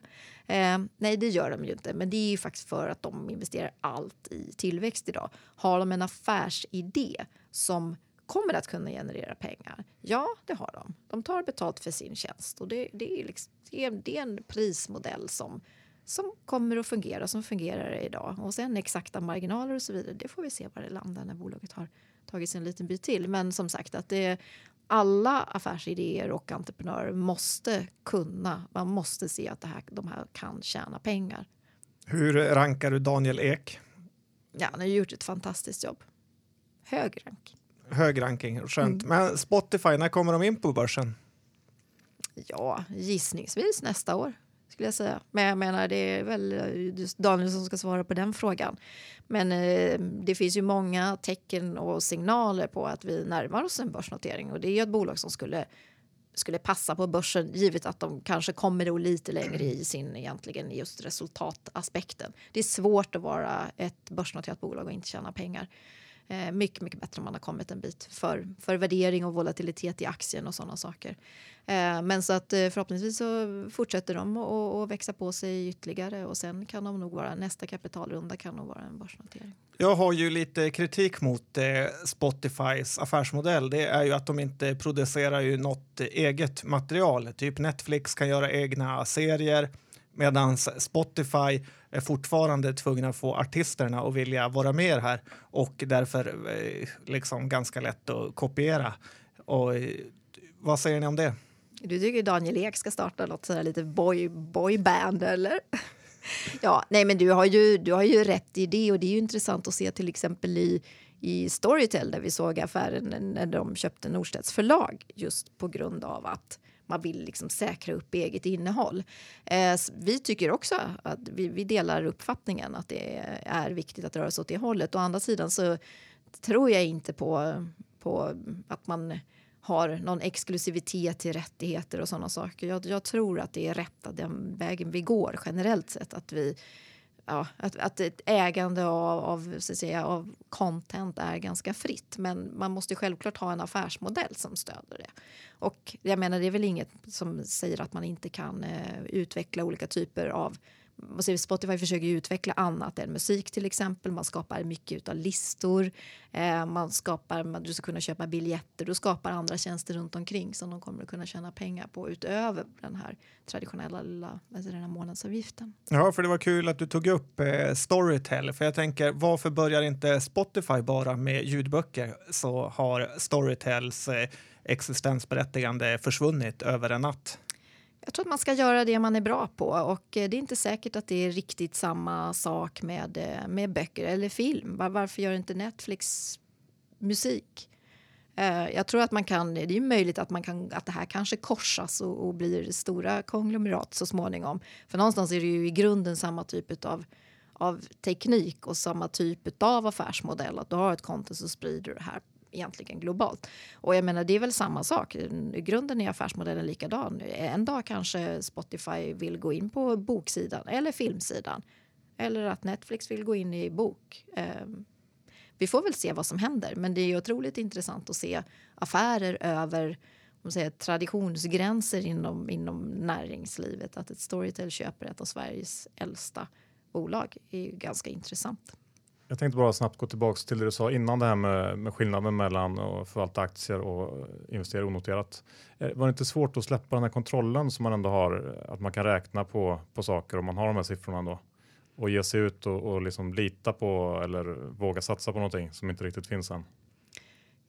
Eh, nej, det gör de ju inte. Men det är ju faktiskt för att de investerar allt i tillväxt idag. Har de en affärsidé som kommer att kunna generera pengar? Ja, det har de. De tar betalt för sin tjänst och det, det, är, liksom, det, är, det är en prismodell som, som kommer att fungera, som fungerar idag. Och sen exakta marginaler och så vidare, det får vi se var det landar när bolaget har tagit sig en liten bit till. Men som sagt, att det alla affärsidéer och entreprenörer måste kunna, man måste se att det här, de här kan tjäna pengar. Hur rankar du Daniel Ek? Ja, han har gjort ett fantastiskt jobb. Hög rank hög ranking. Skönt. Mm. Men Spotify, när kommer de in på börsen? Ja, gissningsvis nästa år skulle jag säga. Men jag menar, det är väl just Daniel som ska svara på den frågan. Men eh, det finns ju många tecken och signaler på att vi närmar oss en börsnotering och det är ju ett bolag som skulle skulle passa på börsen givet att de kanske kommer då lite längre i sin egentligen just resultataspekten. Det är svårt att vara ett börsnoterat bolag och inte tjäna pengar. Eh, mycket, mycket bättre om man har kommit en bit för, för värdering och volatilitet i aktien och sådana saker. Eh, men så att eh, förhoppningsvis så fortsätter de att växa på sig ytterligare och sen kan de nog vara nästa kapitalrunda kan nog vara en börsnotering. Jag har ju lite kritik mot eh, Spotifys affärsmodell. Det är ju att de inte producerar ju något eget material. Typ Netflix kan göra egna serier medan Spotify är fortfarande tvungna att få artisterna att vilja vara med här och därför eh, liksom ganska lätt att kopiera. Och, eh, vad säger ni om det? Du tycker Daniel Ek ska starta något sådär lite boy, boyband eller? ja, nej men du har, ju, du har ju rätt i det och det är ju intressant att se till exempel i, i Storytel där vi såg affären när de köpte Norstedts förlag just på grund av att man vill liksom säkra upp eget innehåll. Eh, vi tycker också att vi, vi, delar uppfattningen att det är viktigt att röra sig åt det hållet. Å andra sidan så tror jag inte på, på att man har någon exklusivitet till rättigheter och sådana saker. Jag, jag tror att det är rätt att den vägen vi går generellt sett. Att vi ja, att, att ett ägande av, av, så att säga, av content är ganska fritt. Men man måste självklart ha en affärsmodell som stöder det. Och jag menar, det är väl inget som säger att man inte kan eh, utveckla olika typer av Spotify försöker utveckla annat än musik till exempel. Man skapar mycket av listor. Eh, man skapar, du ska kunna köpa biljetter. Du skapar andra tjänster runt omkring som de kommer att kunna tjäna pengar på utöver den här traditionella lilla, alltså den här månadsavgiften. Ja, för det var kul att du tog upp eh, Storytel. För jag tänker, varför börjar inte Spotify bara med ljudböcker så har Storytels eh, existensberättigande försvunnit över en natt? Jag tror att man ska göra det man är bra på och eh, det är inte säkert att det är riktigt samma sak med, eh, med böcker eller film. Varför gör inte Netflix musik? Eh, jag tror att man kan, det är möjligt att, man kan, att det här kanske korsas och, och blir stora konglomerat så småningom. För någonstans är det ju i grunden samma typ av, av teknik och samma typ av affärsmodell. Att du har ett konto så sprider du det här egentligen globalt. Och jag menar, det är väl samma sak. I grunden är affärsmodellen likadan. En dag kanske Spotify vill gå in på boksidan eller filmsidan. Eller att Netflix vill gå in i bok. Ehm, vi får väl se vad som händer, men det är otroligt intressant att se affärer över om säger, traditionsgränser inom, inom näringslivet. Att ett Storytel köper ett av Sveriges äldsta bolag är ju ganska intressant. Jag tänkte bara snabbt gå tillbaka till det du sa innan det här med, med skillnaden mellan att förvalta aktier och investera onoterat. Eh, var det inte svårt att släppa den här kontrollen som man ändå har, att man kan räkna på, på saker om man har de här siffrorna då Och ge sig ut och, och liksom lita på eller våga satsa på någonting som inte riktigt finns än?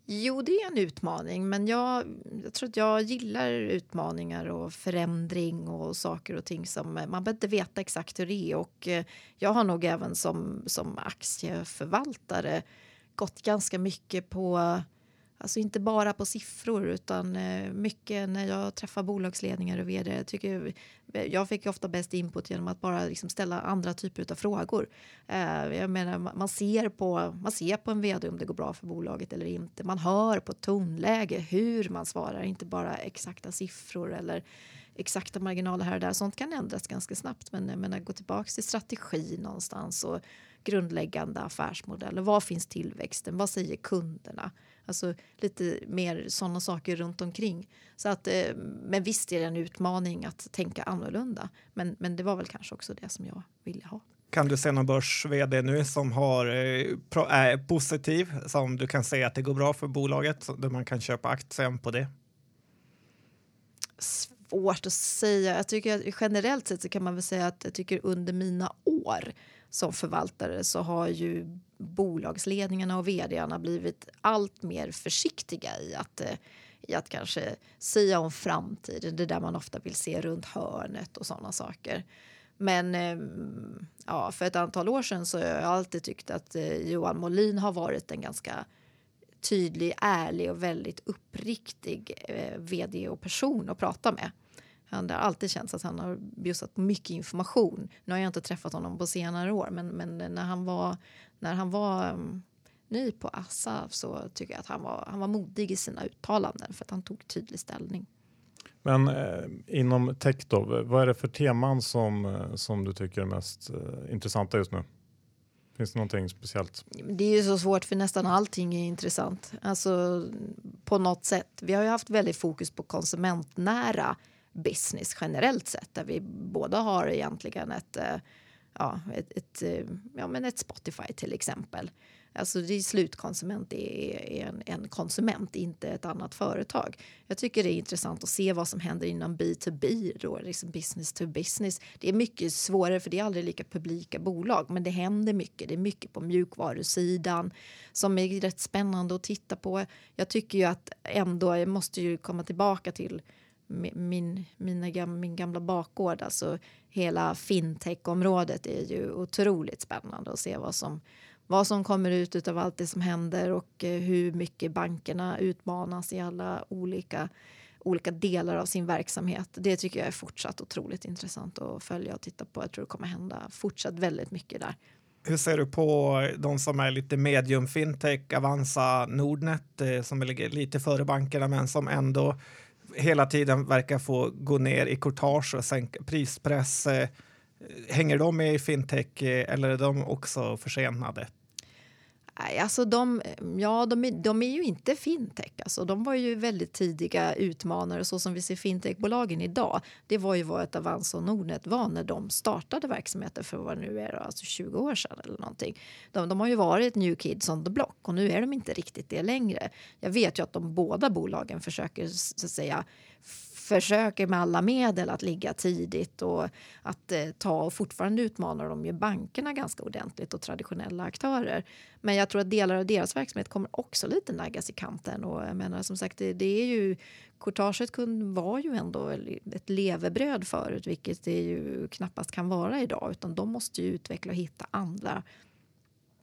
Jo, det är en utmaning, men jag, jag tror att jag gillar utmaningar och förändring och saker och ting som eh, man behöver inte veta exakt hur det är. Och eh, jag har nog även som, som aktieförvaltare gått ganska mycket på Alltså inte bara på siffror utan eh, mycket när jag träffar bolagsledningar och vd. Jag, tycker, eh, jag fick ofta bäst input genom att bara liksom ställa andra typer av frågor. Eh, jag menar, man, ser på, man ser på en vd om det går bra för bolaget eller inte. Man hör på tonläge hur man svarar, inte bara exakta siffror eller exakta marginaler här och där. Sånt kan ändras ganska snabbt. Men jag menar, gå tillbaka till strategi någonstans och grundläggande affärsmodeller. Var finns tillväxten? Vad säger kunderna? Alltså lite mer sådana saker runt omkring. Så att, eh, men visst är det en utmaning att tänka annorlunda. Men, men det var väl kanske också det som jag ville ha. Kan du se någon börs-vd nu som har, eh, är positiv, som du kan säga att det går bra för bolaget, där man kan köpa aktien på det? Svårt att säga. Jag tycker generellt sett så kan man väl säga att jag tycker under mina år som förvaltare så har ju bolagsledningarna och vdarna blivit allt mer försiktiga i att, eh, i att kanske säga om framtiden, det där man ofta vill se runt hörnet och sådana saker. Men eh, ja, för ett antal år sedan så har jag alltid tyckt att eh, Johan Molin har varit en ganska tydlig, ärlig och väldigt uppriktig vd och person att prata med. Han har alltid känts att han har bjussat på mycket information. Nu har jag inte träffat honom på senare år, men, men när han var, när han var um, ny på Assa så tycker jag att han var, han var modig i sina uttalanden för att han tog tydlig ställning. Men eh, inom tech då, vad är det för teman som, eh, som du tycker är mest eh, intressanta just nu? Finns det någonting speciellt? Det är ju så svårt för nästan allting är intressant. Alltså på något sätt. Vi har ju haft väldigt fokus på konsumentnära business generellt sett där vi båda har egentligen ett, eh, ja, ett, ett, eh, ja, men ett Spotify till exempel. Alltså det är slutkonsument, det är en, en, konsument, inte ett annat företag. Jag tycker det är intressant att se vad som händer inom B2B, då, liksom business to business. Det är mycket svårare för det är aldrig lika publika bolag, men det händer mycket. Det är mycket på mjukvarusidan som är rätt spännande att titta på. Jag tycker ju att ändå, jag måste ju komma tillbaka till min, mina, min gamla bakgård, alltså hela fintech-området är ju otroligt spännande att se vad som, vad som kommer ut av allt det som händer och eh, hur mycket bankerna utmanas i alla olika, olika delar av sin verksamhet. Det tycker jag är fortsatt otroligt intressant att följa och titta på. Jag tror det kommer hända fortsatt väldigt mycket där. Hur ser du på de som är lite medium fintech, Avanza, Nordnet eh, som ligger lite före bankerna men som ändå hela tiden verkar få gå ner i courtage och sänka prispress. Eh, hänger de med i fintech eh, eller är de också försenade? Nej, alltså de, ja, de, är, de är ju inte fintech. Alltså, de var ju väldigt tidiga utmanare. Så som vi ser fintechbolagen idag, det var ju vad ett Avanza och Nordnet var när de startade verksamheten för vad nu är alltså 20 år sedan eller någonting. De, de har ju varit new kids on the block och nu är de inte riktigt det längre. Jag vet ju att de båda bolagen försöker så att säga försöker med alla medel att ligga tidigt och att eh, ta och fortfarande utmanar de ju bankerna ganska ordentligt och traditionella aktörer. Men jag tror att delar av deras verksamhet kommer också lite naggas i kanten och jag menar som sagt det, det är ju courtaget var ju ändå ett levebröd förut, vilket det ju knappast kan vara idag, utan de måste ju utveckla och hitta andra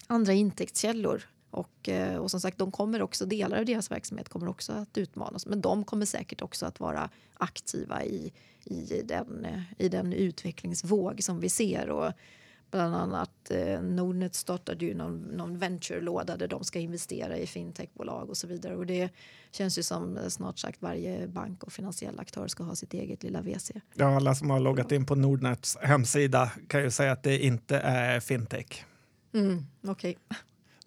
andra intäktskällor och, eh, och som sagt, de kommer också, delar av deras verksamhet kommer också att utmanas. Men de kommer säkert också att vara aktiva i, i, den, eh, i den utvecklingsvåg som vi ser. Och bland annat eh, Nordnet startade ju någon, någon venture-låda där de ska investera i fintechbolag och så vidare. Och det känns ju som eh, snart sagt varje bank och finansiell aktör ska ha sitt eget lilla VC. Ja, alla som har loggat in på Nordnets hemsida kan ju säga att det inte är fintech. Mm, Okej. Okay.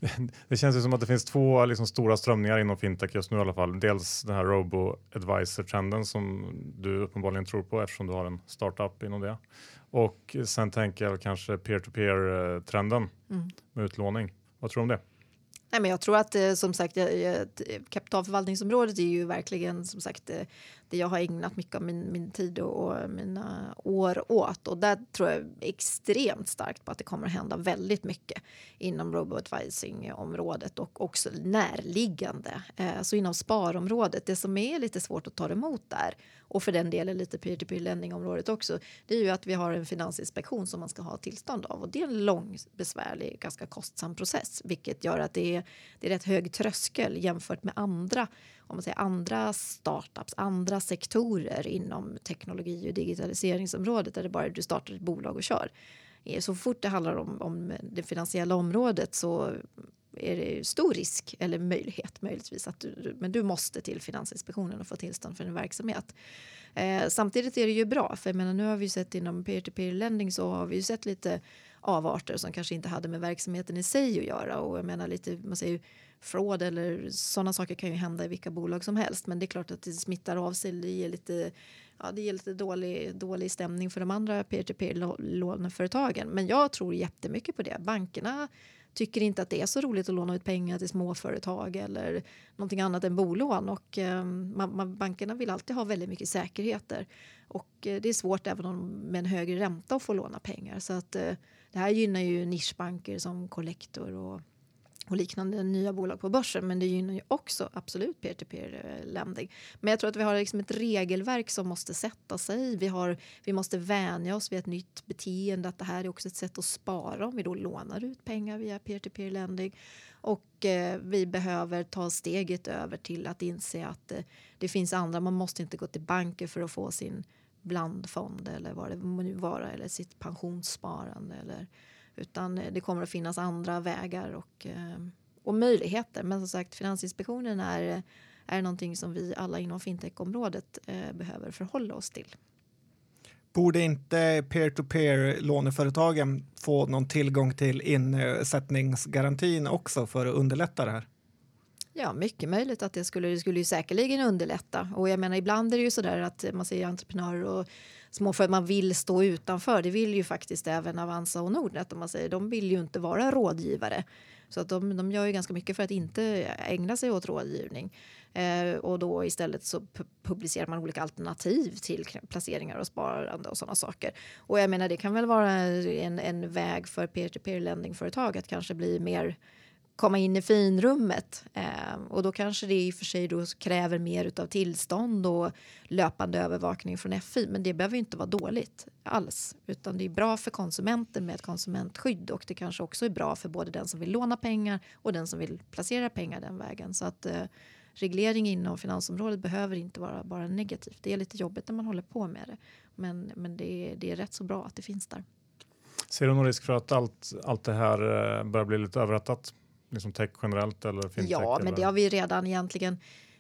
Det känns ju som att det finns två liksom, stora strömningar inom fintech just nu i alla fall. Dels den här robo-advisor-trenden som du uppenbarligen tror på eftersom du har en startup inom det. Och sen tänker jag kanske peer-to-peer-trenden mm. med utlåning. Vad tror du om det? Nej, men jag tror att eh, som sagt kapitalförvaltningsområdet är ju verkligen som sagt eh, det jag har ägnat mycket av min, min tid och, och, mina år åt. Och där tror jag extremt starkt på att det kommer att hända väldigt mycket inom robo-advising-området och också närliggande. Eh, så inom sparområdet, det som är lite svårt att ta emot där och för den delen lite peer-to-peer lending-området också, det är ju att vi har en finansinspektion som man ska ha tillstånd av och det är en lång, besvärlig, ganska kostsam process, vilket gör att det är, det är rätt hög tröskel jämfört med andra om man säger, andra startups, andra sektorer inom teknologi och digitaliseringsområdet där det bara är du startar ett bolag och kör. Eh, så fort det handlar om, om det finansiella området så är det stor risk eller möjlighet möjligtvis att du, men du måste till Finansinspektionen och få tillstånd för din verksamhet. Eh, samtidigt är det ju bra, för jag menar, nu har vi ju sett inom peer-to-peer lending så har vi ju sett lite avarter som kanske inte hade med verksamheten i sig att göra och jag menar lite, man säger fraud eller sådana saker kan ju hända i vilka bolag som helst. Men det är klart att det smittar av sig. Det ger lite, ja, det ger lite dålig, dålig stämning för de andra peer-to-peer låneföretagen. Men jag tror jättemycket på det. Bankerna tycker inte att det är så roligt att låna ut pengar till småföretag eller någonting annat än bolån. Och, eh, man, man, bankerna vill alltid ha väldigt mycket säkerheter. Och eh, det är svårt även om med en högre ränta att få låna pengar. Så att, eh, det här gynnar ju nischbanker som Collector och och liknande nya bolag på börsen. Men det gynnar ju också absolut peer-to-peer-lending. Men jag tror att vi har liksom ett regelverk som måste sätta sig. Vi, har, vi måste vänja oss vid ett nytt beteende. Att det här är också ett sätt att spara om vi då lånar ut pengar via peer-to-peer lending. Och eh, vi behöver ta steget över till att inse att eh, det finns andra. Man måste inte gå till banker för att få sin blandfond eller vad det må vara eller sitt pensionssparande eller utan eh, det kommer att finnas andra vägar och, eh, och möjligheter. Men som sagt, Finansinspektionen är, är någonting som vi alla inom fintechområdet eh, behöver förhålla oss till. Borde inte peer-to-peer låneföretagen få någon tillgång till insättningsgarantin också för att underlätta det här? Ja, mycket möjligt att det skulle, det skulle ju säkerligen underlätta. Och jag menar, ibland är det ju så där att man säger entreprenörer och småföretag, man vill stå utanför. Det vill ju faktiskt även Avanza och Nordnet. Om man säger. De vill ju inte vara rådgivare. Så att de, de gör ju ganska mycket för att inte ägna sig åt rådgivning. Eh, och då istället så publicerar man olika alternativ till placeringar och sparande och sådana saker. Och jag menar, det kan väl vara en, en väg för peer-to-peer lending företag att kanske bli mer komma in i finrummet. Eh, och då kanske det i och för sig då kräver mer av tillstånd och löpande övervakning från FI. Men det behöver ju inte vara dåligt alls. Utan det är bra för konsumenten med ett konsumentskydd och det kanske också är bra för både den som vill låna pengar och den som vill placera pengar den vägen. Så att eh, reglering inom finansområdet behöver inte vara bara negativt. Det är lite jobbigt när man håller på med det. Men, men det, är, det är rätt så bra att det finns där. Ser du någon risk för att allt, allt det här eh, börjar bli lite överrättat? Liksom tech generellt eller fintech? Ja, men eller? det har vi redan egentligen.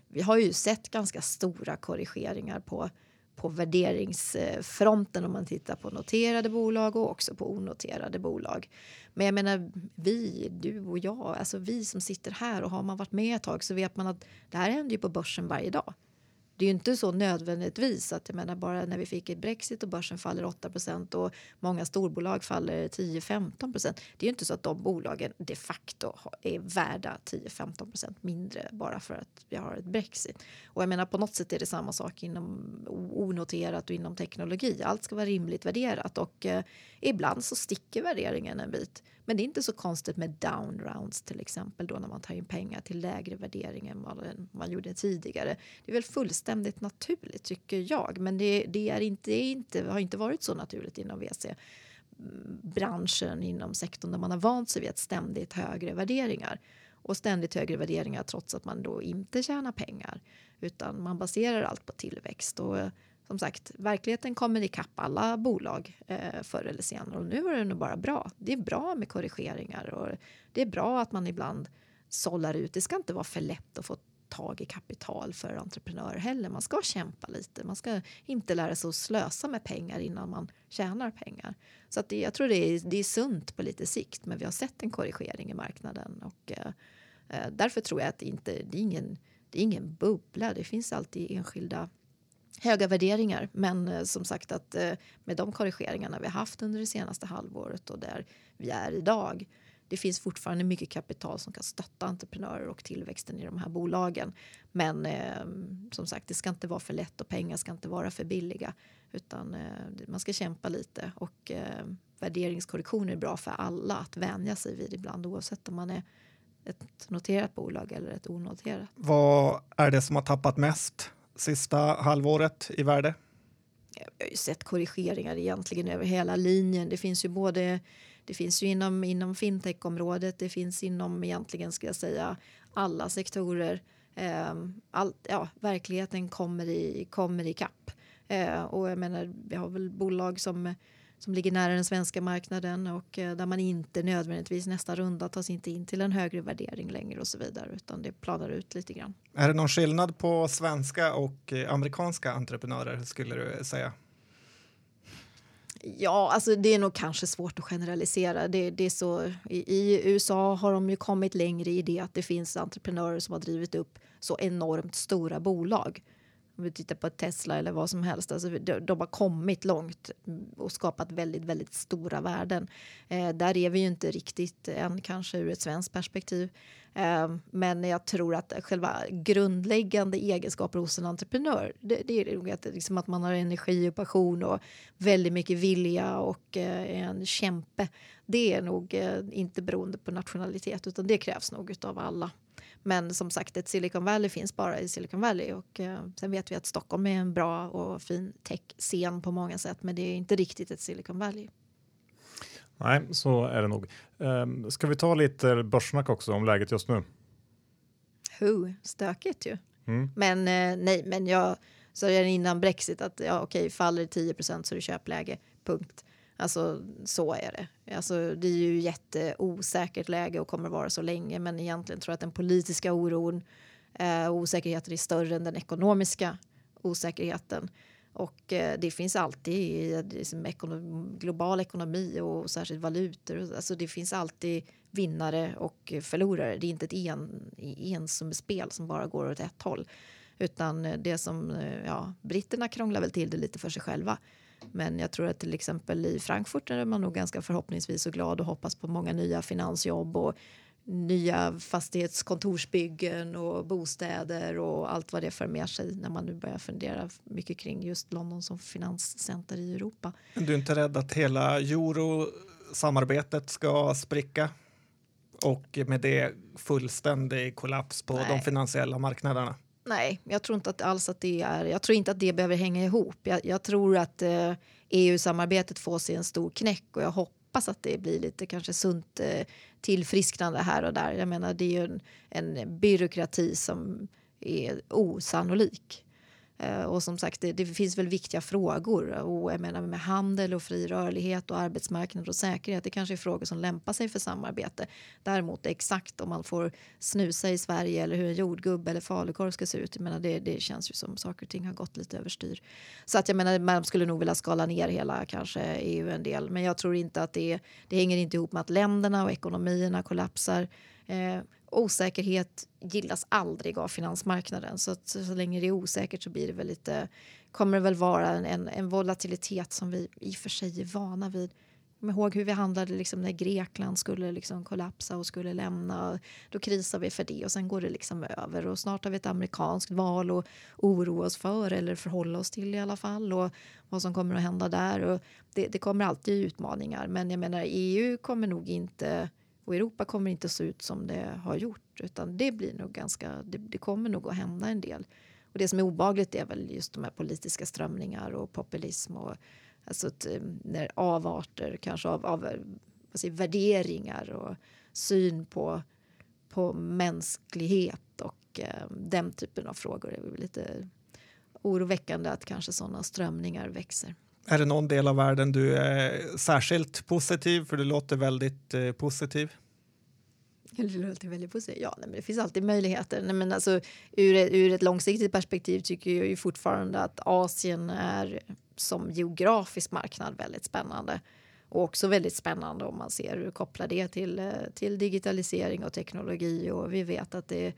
Vi har ju sett ganska stora korrigeringar på på värderingsfronten om man tittar på noterade bolag och också på onoterade bolag. Men jag menar, vi, du och jag, alltså vi som sitter här och har man varit med ett tag så vet man att det här händer ju på börsen varje dag det är ju inte så nödvändigtvis att jag menar bara när vi fick ett Brexit och börsen faller 8% och många storbolag faller 10-15% Det är ju inte så att de bolagen de facto är värda 10-15% mindre bara för att vi har ett Brexit. Och jag menar på något sätt är det samma sak inom onoterat och inom teknologi. Allt ska vara rimligt värderat och eh, ibland så sticker värderingen en bit. Men det är inte så konstigt med down rounds till exempel då när man tar in pengar till lägre värdering än vad man gjorde tidigare. Det är väl fullständigt naturligt tycker jag, men det, det är inte, inte, har inte varit så naturligt inom VC branschen inom sektorn där man har vant sig vid att ständigt högre värderingar och ständigt högre värderingar trots att man då inte tjänar pengar utan man baserar allt på tillväxt och som sagt, verkligheten kommer ikapp alla bolag eh, förr eller senare och nu är det nog bara bra. Det är bra med korrigeringar och det är bra att man ibland sållar ut. Det ska inte vara för lätt att få tag i kapital för entreprenörer heller. Man ska kämpa lite. Man ska inte lära sig att slösa med pengar innan man tjänar pengar. Så att det, jag tror det är, det är sunt på lite sikt, men vi har sett en korrigering i marknaden och eh, eh därför tror jag att det inte det är ingen, det är ingen bubbla. Det finns alltid enskilda höga värderingar. Men eh, som sagt att eh, med de korrigeringarna vi haft under det senaste halvåret och där vi är idag. Det finns fortfarande mycket kapital som kan stötta entreprenörer och tillväxten i de här bolagen. Men eh, som sagt, det ska inte vara för lätt och pengar ska inte vara för billiga. Utan man ska kämpa lite och värderingskorrektioner är bra för alla att vänja sig vid ibland oavsett om man är ett noterat bolag eller ett onoterat. Vad är det som har tappat mest sista halvåret i värde? Jag har ju sett korrigeringar egentligen över hela linjen. Det finns ju både det finns ju inom, inom fintechområdet, det finns inom egentligen ska jag säga alla sektorer. Eh, all, ja, verkligheten kommer i, kommer i kapp. Eh, och jag menar, vi har väl bolag som som ligger nära den svenska marknaden och eh, där man inte nödvändigtvis nästa runda tas inte in till en högre värdering längre och så vidare utan det planar ut lite grann. Är det någon skillnad på svenska och eh, amerikanska entreprenörer skulle du säga? Ja, alltså det är nog kanske svårt att generalisera. Det, det är så, i, I USA har de ju kommit längre i det att det finns entreprenörer som har drivit upp så enormt stora bolag om vi tittar på Tesla eller vad som helst, alltså de, de har kommit långt och skapat väldigt, väldigt stora värden. Eh, där är vi ju inte riktigt än, kanske ur ett svenskt perspektiv. Eh, men jag tror att själva grundläggande egenskaper hos en entreprenör, det, det är nog att, liksom att man har energi och passion och väldigt mycket vilja och eh, en kämpe. Det är nog eh, inte beroende på nationalitet, utan det krävs nog av alla. Men som sagt, ett Silicon Valley finns bara i Silicon Valley och eh, sen vet vi att Stockholm är en bra och fin tech-scen på många sätt, men det är inte riktigt ett Silicon Valley. Nej, så är det nog. Um, ska vi ta lite börssnack också om läget just nu? Hu, stökigt ju. Mm. Men eh, nej, men jag sa innan Brexit att ja, okej, faller 10% så är det köpläge, punkt. Alltså så är det. Alltså, det är ju jätteosäkert läge och kommer vara så länge men egentligen tror jag att den politiska oron eh, och osäkerheten är större än den ekonomiska osäkerheten. Och eh, det finns alltid i liksom, ekonom, global ekonomi och särskilt valutor. Alltså, det finns alltid vinnare och förlorare. Det är inte ett en, ensummespel som bara går åt ett håll. Utan eh, det som, eh, ja, britterna krånglar väl till det lite för sig själva. Men jag tror att till exempel i Frankfurt är man nog ganska förhoppningsvis och glad och hoppas på många nya finansjobb och nya fastighetskontorsbyggen och bostäder och allt vad det för med sig när man nu börjar fundera mycket kring just London som finanscenter i Europa. Du är inte rädd att hela eurosamarbetet ska spricka? Och med det fullständig kollaps på Nej. de finansiella marknaderna? Nej, jag tror inte att alls att det är. Jag tror inte att det behöver hänga ihop. Jag, jag tror att eh, EU-samarbetet får sig en stor knäck och jag hoppas att det blir lite kanske sunt eh, tillfrisknande här och där. Jag menar, det är ju en, en byråkrati som är osannolik. Eh, och som sagt, det, det, finns väl viktiga frågor. Och jag menar med handel och fri rörlighet och arbetsmarknad och säkerhet. Det kanske är frågor som lämpar sig för samarbete. Däremot exakt om man får snusa i Sverige eller hur en jordgubb eller falukorv ska se ut. Jag menar, det, det känns ju som saker och ting har gått lite överstyr. Så att jag menar, man skulle nog vilja skala ner hela kanske EU en del. Men jag tror inte att det, det hänger inte ihop med att länderna och ekonomierna kollapsar. Eh, osäkerhet gillas aldrig av finansmarknaden. Så, att, så länge det är osäkert så blir det väl lite, kommer det väl vara en, en volatilitet som vi i och för sig är vana vid. Kom ihåg hur vi handlade liksom när Grekland skulle liksom kollapsa och skulle lämna. Då krisar vi för det och sen går det liksom över. Och snart har vi ett amerikanskt val att oroa oss för eller förhålla oss till i alla fall. Och vad som kommer att hända där. Och det, det kommer alltid utmaningar. Men jag menar EU kommer nog inte och Europa kommer inte att se ut som det har gjort utan det blir nog ganska, det, det kommer nog att hända en del. Och det som är obagligt är väl just de här politiska strömningar och populism och alltså ett, eh, när avarter kanske av, av eh, vad säger, värderingar och syn på, på mänsklighet och eh, den typen av frågor Det är lite oroväckande att kanske sådana strömningar växer. Är det någon del av världen du är särskilt positiv för du låter väldigt eh, positiv? Det låter väldigt positivt. Ja, nej, men det finns alltid möjligheter. Nej, men alltså, ur, ett, ur ett långsiktigt perspektiv tycker jag ju fortfarande att Asien är som geografisk marknad väldigt spännande. Och också väldigt spännande om man ser hur kopplar det till, eh, till digitalisering och teknologi. Och vi vet att det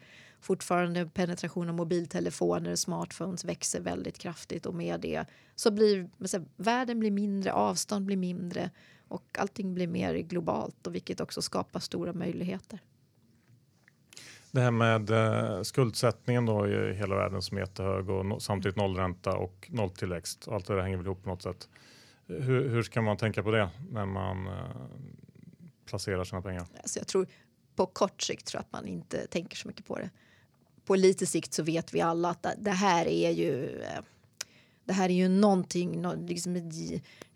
fortfarande penetration av mobiltelefoner och smartphones växer väldigt kraftigt och med det så blir så världen blir mindre, avstånd blir mindre och allting blir mer globalt och vilket också skapar stora möjligheter. Det här med eh, skuldsättningen då i hela världen som är jättehög och no samtidigt nollränta och nolltillväxt. Allt det där hänger väl ihop på något sätt. Hur, hur ska man tänka på det när man eh, placerar sina pengar? Alltså jag tror på kort sikt tror att man inte tänker så mycket på det på lite sikt så vet vi alla att det här är ju eh, det här är ju någonting, liksom,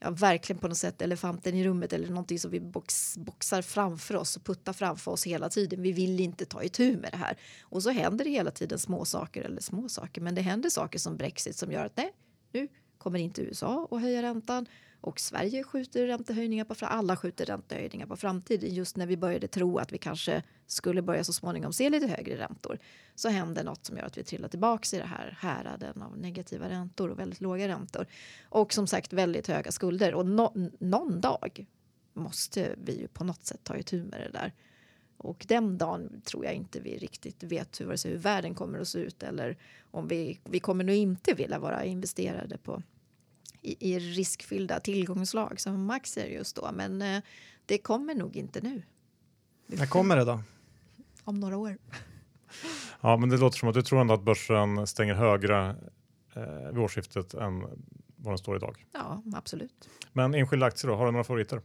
ja, verkligen på något sätt elefanten i rummet eller någonting som vi box, boxar framför oss och puttar framför oss hela tiden. Vi vill inte ta itu med det här. Och så händer det hela tiden små saker eller små saker, men det händer saker som Brexit som gör att nej, nu kommer inte USA att höja räntan och Sverige skjuter räntehöjningar på alla skjuter räntehöjningar på framtiden. Just när vi började tro att vi kanske skulle börja så småningom se lite högre räntor så händer något som gör att vi trillar tillbaka i det här häraden av negativa räntor och väldigt låga räntor. Och som sagt väldigt höga skulder och no någon dag måste vi ju på något sätt ta itu med det där. Och den dagen tror jag inte vi riktigt vet hur, hur världen kommer att se ut eller om vi, vi kommer nog inte vilja vara investerade på i, i riskfyllda tillgångslag som aktier just då. Men eh, det kommer nog inte nu. När kommer det då? Om några år. Ja, men det låter som att du tror ändå att börsen stänger högre eh, vid årsskiftet än vad den står idag. Ja, absolut. Men enskilda aktier då, har du några favoriter?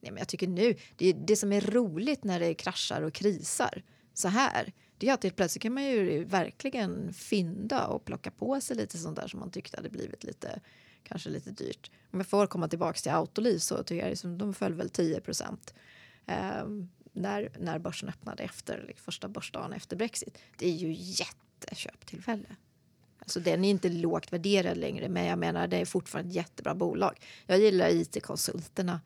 Nej, men jag tycker nu, det, det som är roligt när det kraschar och krisar så här, det är att helt plötsligt kan man ju verkligen fynda och plocka på sig lite sånt där som man tyckte hade blivit lite kanske lite dyrt. Om jag får komma tillbaka till Autoliv så tycker jag liksom, de föll väl 10 procent eh, när, när börsen öppnade efter liksom, första börsdagen efter Brexit. Det är ju jätteköptillfälle. Alltså den är inte lågt värderad längre, men jag menar det är fortfarande ett jättebra bolag. Jag gillar it-konsulterna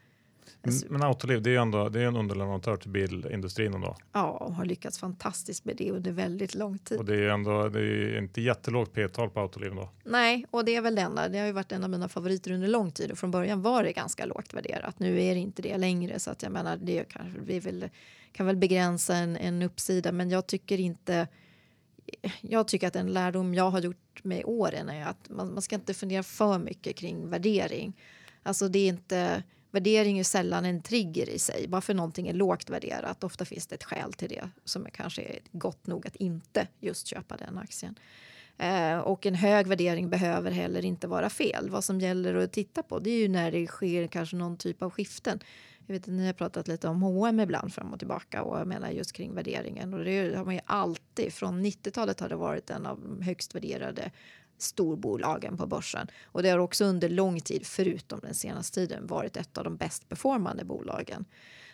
men Autoliv, det är ju ändå, det är en underleverantör till bilindustrin ändå. Ja, och har lyckats fantastiskt med det under väldigt lång tid. Och det är ändå det är inte jättelågt P-tal på Autoliv då. Nej, och det är väl det enda. Det har ju varit en av mina favoriter under lång tid och från början var det ganska lågt värderat. Nu är det inte det längre så att jag menar det kanske vi vill, kan väl begränsa en, en uppsida, men jag tycker inte jag tycker att en lärdom jag har gjort med åren är att man, man ska inte fundera för mycket kring värdering. Alltså det är inte Värdering är sällan en trigger i sig. Bara för någonting är lågt värderat, ofta finns det ett skäl till det som är kanske är gott nog att inte just köpa den aktien. Eh, och en hög värdering behöver heller inte vara fel. Vad som gäller att titta på det är ju när det sker kanske någon typ av skiften. Jag vet att ni har pratat lite om H&M ibland fram och tillbaka och jag menar just kring värderingen. Och det har man ju alltid, från 90-talet har det varit en av de högst värderade storbolagen på börsen. Och det har också under lång tid, förutom den senaste tiden, varit ett av de bäst performande bolagen.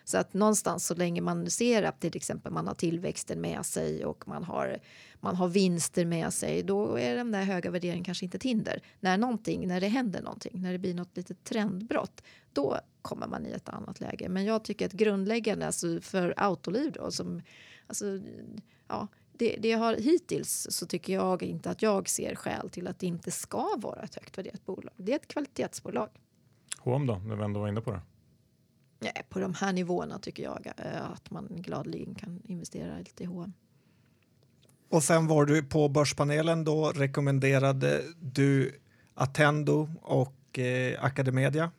Så att någonstans så länge man ser att till exempel man har tillväxten med sig och man har, man har vinster med sig, då är den där höga värderingen kanske inte ett hinder. När någonting, när det händer någonting, när det blir något litet trendbrott, då kommer man i ett annat läge. Men jag tycker att grundläggande alltså för Autoliv då, som, alltså, ja, det, det har hittills så tycker jag inte att jag ser skäl till att det inte ska vara ett högt värderat bolag. Det är ett kvalitetsbolag. H&M då, när vi ändå var inne på det? Ja, på de här nivåerna tycker jag eh, att man gladeligen kan investera lite i H&M. Och sen var du på Börspanelen då rekommenderade du Attendo och eh, Academedia.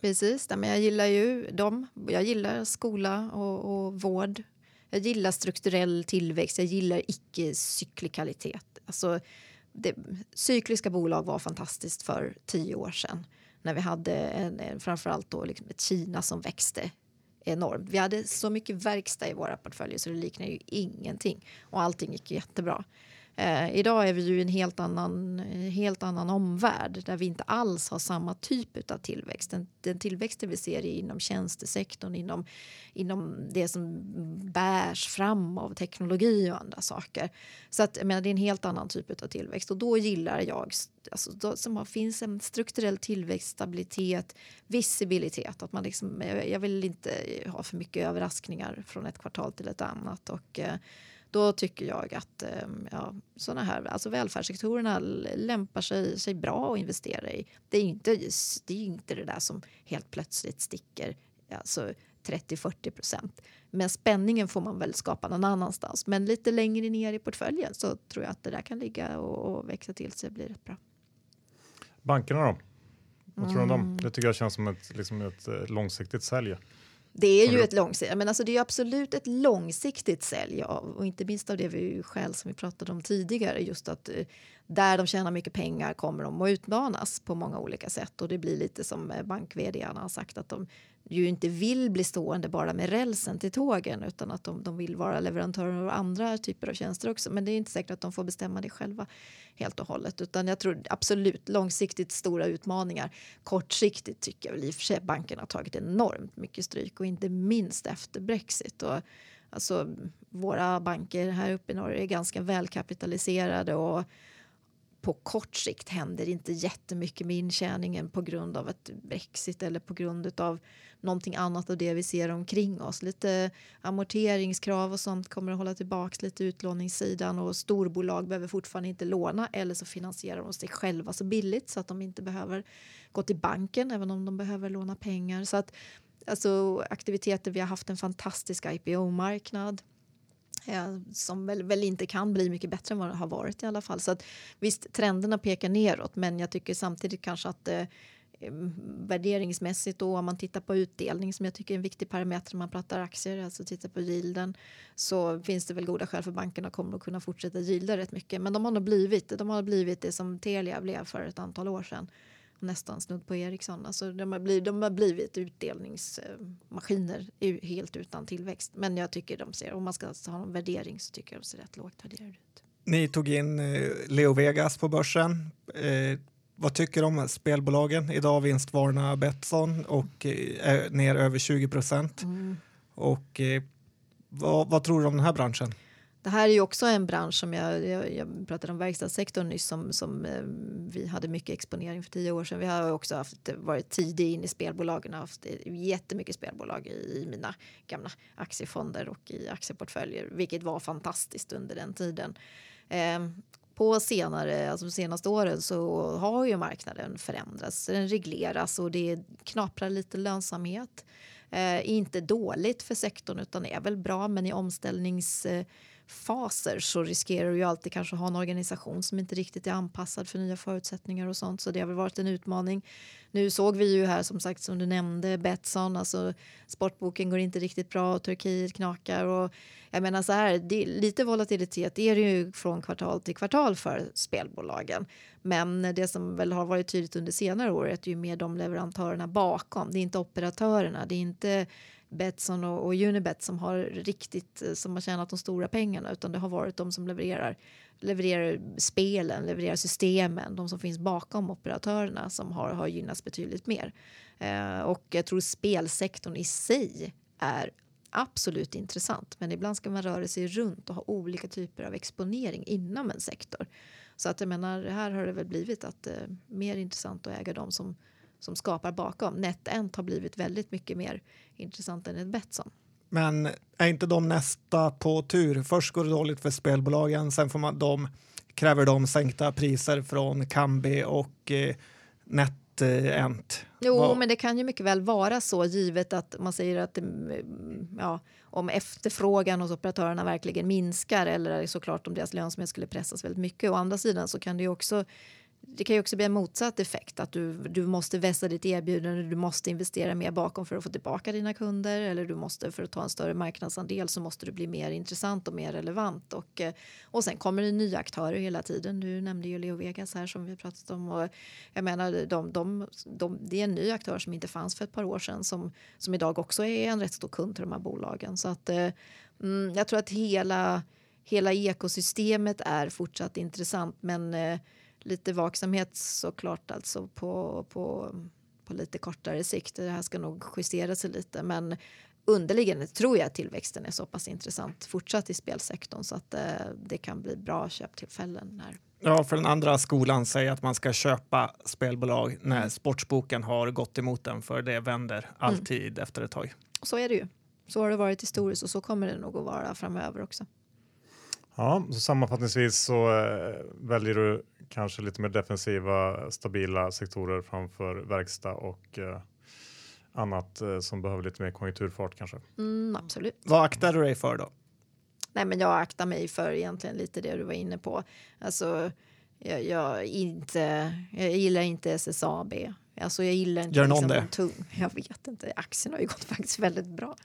Precis, men jag gillar ju dem. Jag gillar skola och, och vård. Jag gillar strukturell tillväxt, jag gillar icke-cyklikalitet. Alltså, det, cykliska bolag var fantastiskt för tio år sedan när vi hade en, en, framförallt då liksom ett Kina som växte enormt. Vi hade så mycket verkstad i våra portföljer så det liknar ju ingenting och allting gick jättebra. Eh, idag är vi ju i en helt annan, eh, helt annan omvärld där vi inte alls har samma typ av tillväxt. Den, den tillväxten vi ser är inom tjänstesektorn, inom, inom det som bärs fram av teknologi och andra saker. Så att, menar, det är en helt annan typ av tillväxt och då gillar jag alltså, då, som har, finns en strukturell tillväxt, stabilitet, visibilitet. Att man liksom, jag, jag vill inte ha för mycket överraskningar från ett kvartal till ett annat. Och, eh, då tycker jag att ehm, ja, såna här, alltså välfärdssektorerna lämpar sig, sig bra att investera i. Det är inte, det är inte det där som helt plötsligt sticker alltså 30-40 procent. Men spänningen får man väl skapa någon annanstans. Men lite längre ner i portföljen så tror jag att det där kan ligga och, och växa till sig och bli rätt bra. Bankerna då? Vad tror du om dem? Det tycker jag känns som ett, liksom ett eh, långsiktigt sälj. Det är ju ett långsiktigt, men alltså det är absolut ett långsiktigt sälj av, och inte minst av det vi själv som vi pratade om tidigare, just att eh, där de tjänar mycket pengar kommer de att utmanas på många olika sätt och det blir lite som eh, bank har sagt att de ju inte vill bli stående bara med rälsen till tågen utan att de, de vill vara leverantörer av andra typer av tjänster också. Men det är inte säkert att de får bestämma det själva helt och hållet. Utan jag tror absolut långsiktigt stora utmaningar. Kortsiktigt tycker jag väl i och för sig bankerna har tagit enormt mycket stryk och inte minst efter Brexit. Och, alltså, våra banker här uppe i Norge är ganska välkapitaliserade och på kort sikt händer inte jättemycket med intjäningen på grund av ett Brexit eller på grund av någonting annat av det vi ser omkring oss. Lite amorteringskrav och sånt kommer att hålla tillbaka lite utlåningssidan och storbolag behöver fortfarande inte låna eller så finansierar de sig själva så billigt så att de inte behöver gå till banken även om de behöver låna pengar. Så att alltså aktiviteter, vi har haft en fantastisk IPO-marknad Eh, som väl, väl, inte kan bli mycket bättre än vad det har varit i alla fall. Så att, visst, trenderna pekar neråt, men jag tycker samtidigt kanske att eh, eh värderingsmässigt då om man tittar på utdelning som jag tycker är en viktig parameter när man pratar aktier, alltså tittar på yielden så finns det väl goda skäl för bankerna kommer att kunna fortsätta yielda rätt mycket. Men de har nog blivit, de har blivit det som Telia blev för ett antal år sedan nästan snudd på Ericsson. Alltså de, har blivit, de har blivit utdelningsmaskiner helt utan tillväxt. Men jag tycker de ser, om man ska ha en värdering så tycker jag de ser rätt lågt värderade ut. Ni tog in eh, Leo Vegas på börsen. Eh, vad tycker du om spelbolagen? Idag vinstvarna Betsson och eh, är ner över 20 procent. Mm. Och eh, vad, vad tror du om den här branschen? Det här är ju också en bransch som jag, jag, jag pratade om verkstadssektorn nyss som, som eh, vi hade mycket exponering för tio år sedan. Vi har också haft, varit tidig in i spelbolagen och haft eh, jättemycket spelbolag i, i mina gamla aktiefonder och i aktieportföljer, vilket var fantastiskt under den tiden. Eh, på senare, alltså de senaste åren så har ju marknaden förändrats. Den regleras och det knaprar lite lönsamhet. Eh, inte dåligt för sektorn utan är väl bra men i omställnings eh, faser så riskerar du ju alltid kanske ha en organisation som inte riktigt är anpassad för nya förutsättningar och sånt. Så det har väl varit en utmaning. Nu såg vi ju här som sagt som du nämnde Betsson, alltså sportboken går inte riktigt bra och Turkiet knakar och jag menar så här, det, lite volatilitet är det ju från kvartal till kvartal för spelbolagen. Men det som väl har varit tydligt under senare år är att ju mer de leverantörerna bakom. Det är inte operatörerna, det är inte Betsson och, och Unibet som har riktigt eh, som har tjänat de stora pengarna utan det har varit de som levererar, levererar spelen, levererar systemen, de som finns bakom operatörerna som har, har gynnats betydligt mer. Eh, och jag tror spelsektorn i sig är absolut intressant. Men ibland ska man röra sig runt och ha olika typer av exponering inom en sektor. Så att jag menar, här har det väl blivit att eh, mer intressant att äga de som, som skapar bakom. NetEnt har blivit väldigt mycket mer intressant än ett Betsson. Men är inte de nästa på tur? Först går det dåligt för spelbolagen, sen får man de, kräver de sänkta priser från Kambi och eh, NetEnt. Jo, Vad- men det kan ju mycket väl vara så givet att man säger att mm, ja, om efterfrågan hos operatörerna verkligen minskar eller såklart om deras lönsamhet skulle pressas väldigt mycket. Å andra sidan så kan det ju också det kan ju också bli en motsatt effekt att du, du måste vässa ditt erbjudande, du måste investera mer bakom för att få tillbaka dina kunder eller du måste för att ta en större marknadsandel så måste du bli mer intressant och mer relevant och, eh, och sen kommer det nya aktörer hela tiden. Du nämnde ju Leo Vegas här som vi pratat om och jag menar de, de, de, det är en ny aktör som inte fanns för ett par år sedan som, som idag också är en rätt stor kund till de här bolagen så att eh, mm, jag tror att hela hela ekosystemet är fortsatt intressant men eh, lite vaksamhet såklart alltså på, på, på lite kortare sikt. Det här ska nog justera sig lite men underliggande tror jag att tillväxten är så pass intressant fortsatt i spelsektorn så att eh, det kan bli bra köptillfällen här. Ja, för den andra skolan säger att man ska köpa spelbolag när Mm. sportsboken har gått emot den för det vänder alltid efter ett tag. Så är det ju. Så har det varit historiskt och så kommer det nog att vara framöver också. Ja, så sammanfattningsvis så eh, väljer du kanske lite mer defensiva, stabila sektorer framför verkstad och eh, annat eh, som behöver lite mer konjunkturfart kanske. Mm, absolut. Vad aktar du dig för då? Nej, men jag aktar mig för egentligen lite det du var inne på. Alltså, jag, jag, inte, jag gillar inte SSAB. Alltså, jag gillar inte Gör någon liksom det? de tung. Jag vet inte. Aktien har ju gått faktiskt väldigt bra.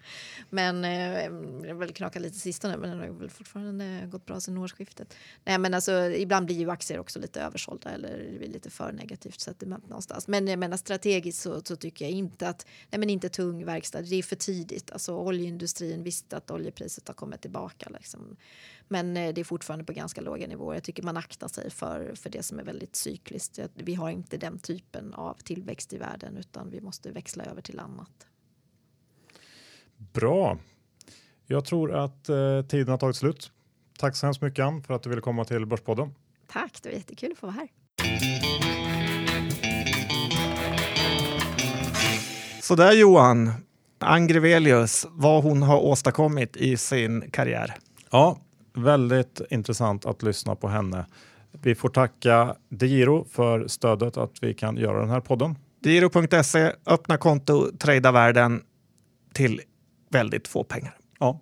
Men eh, har väl knakat lite sista nu, men den har väl fortfarande gått bra sedan årsskiftet. Nej, men alltså, ibland blir ju aktier också lite översålda eller det blir lite för negativt sentiment någonstans. Men jag menar strategiskt så, så tycker jag inte att, nej men inte tung verkstad, det är för tidigt. Alltså oljeindustrin visste att oljepriset har kommit tillbaka liksom. Men eh, det är fortfarande på ganska låga nivåer. Jag tycker man aktar sig för, för det som är väldigt cykliskt. Vi har inte den typen av tillväxt i världen utan vi måste växla över till annat. Bra. Jag tror att eh, tiden har tagit slut. Tack så hemskt mycket Ann för att du ville komma till Börspodden. Tack, det var jättekul att få vara här. Så där Johan, Angrevelius, vad hon har åstadkommit i sin karriär. Ja, väldigt intressant att lyssna på henne. Vi får tacka DeGiro för stödet att vi kan göra den här podden. Giro.se, öppna konto, trada världen till väldigt få pengar. Ja.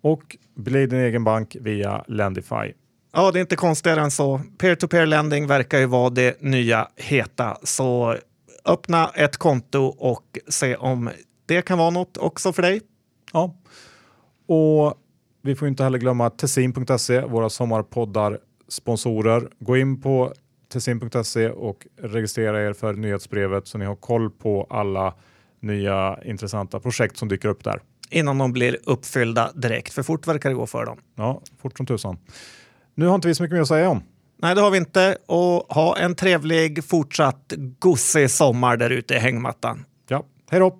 Och bli din egen bank via Lendify. Ja, det är inte konstigare än så. Peer-to-peer lending verkar ju vara det nya heta. Så öppna ett konto och se om det kan vara något också för dig. Ja. Och vi får inte heller glömma Tessin.se, våra sommarpoddar sponsorer. Gå in på Tessin.se och registrera er för nyhetsbrevet så ni har koll på alla nya intressanta projekt som dyker upp där. Innan de blir uppfyllda direkt, för fort verkar det gå för dem. Ja, fort som tusan. Nu har inte vi så mycket mer att säga om. Nej, det har vi inte. Och ha en trevlig fortsatt gosig sommar där ute i hängmattan. Ja, hej då!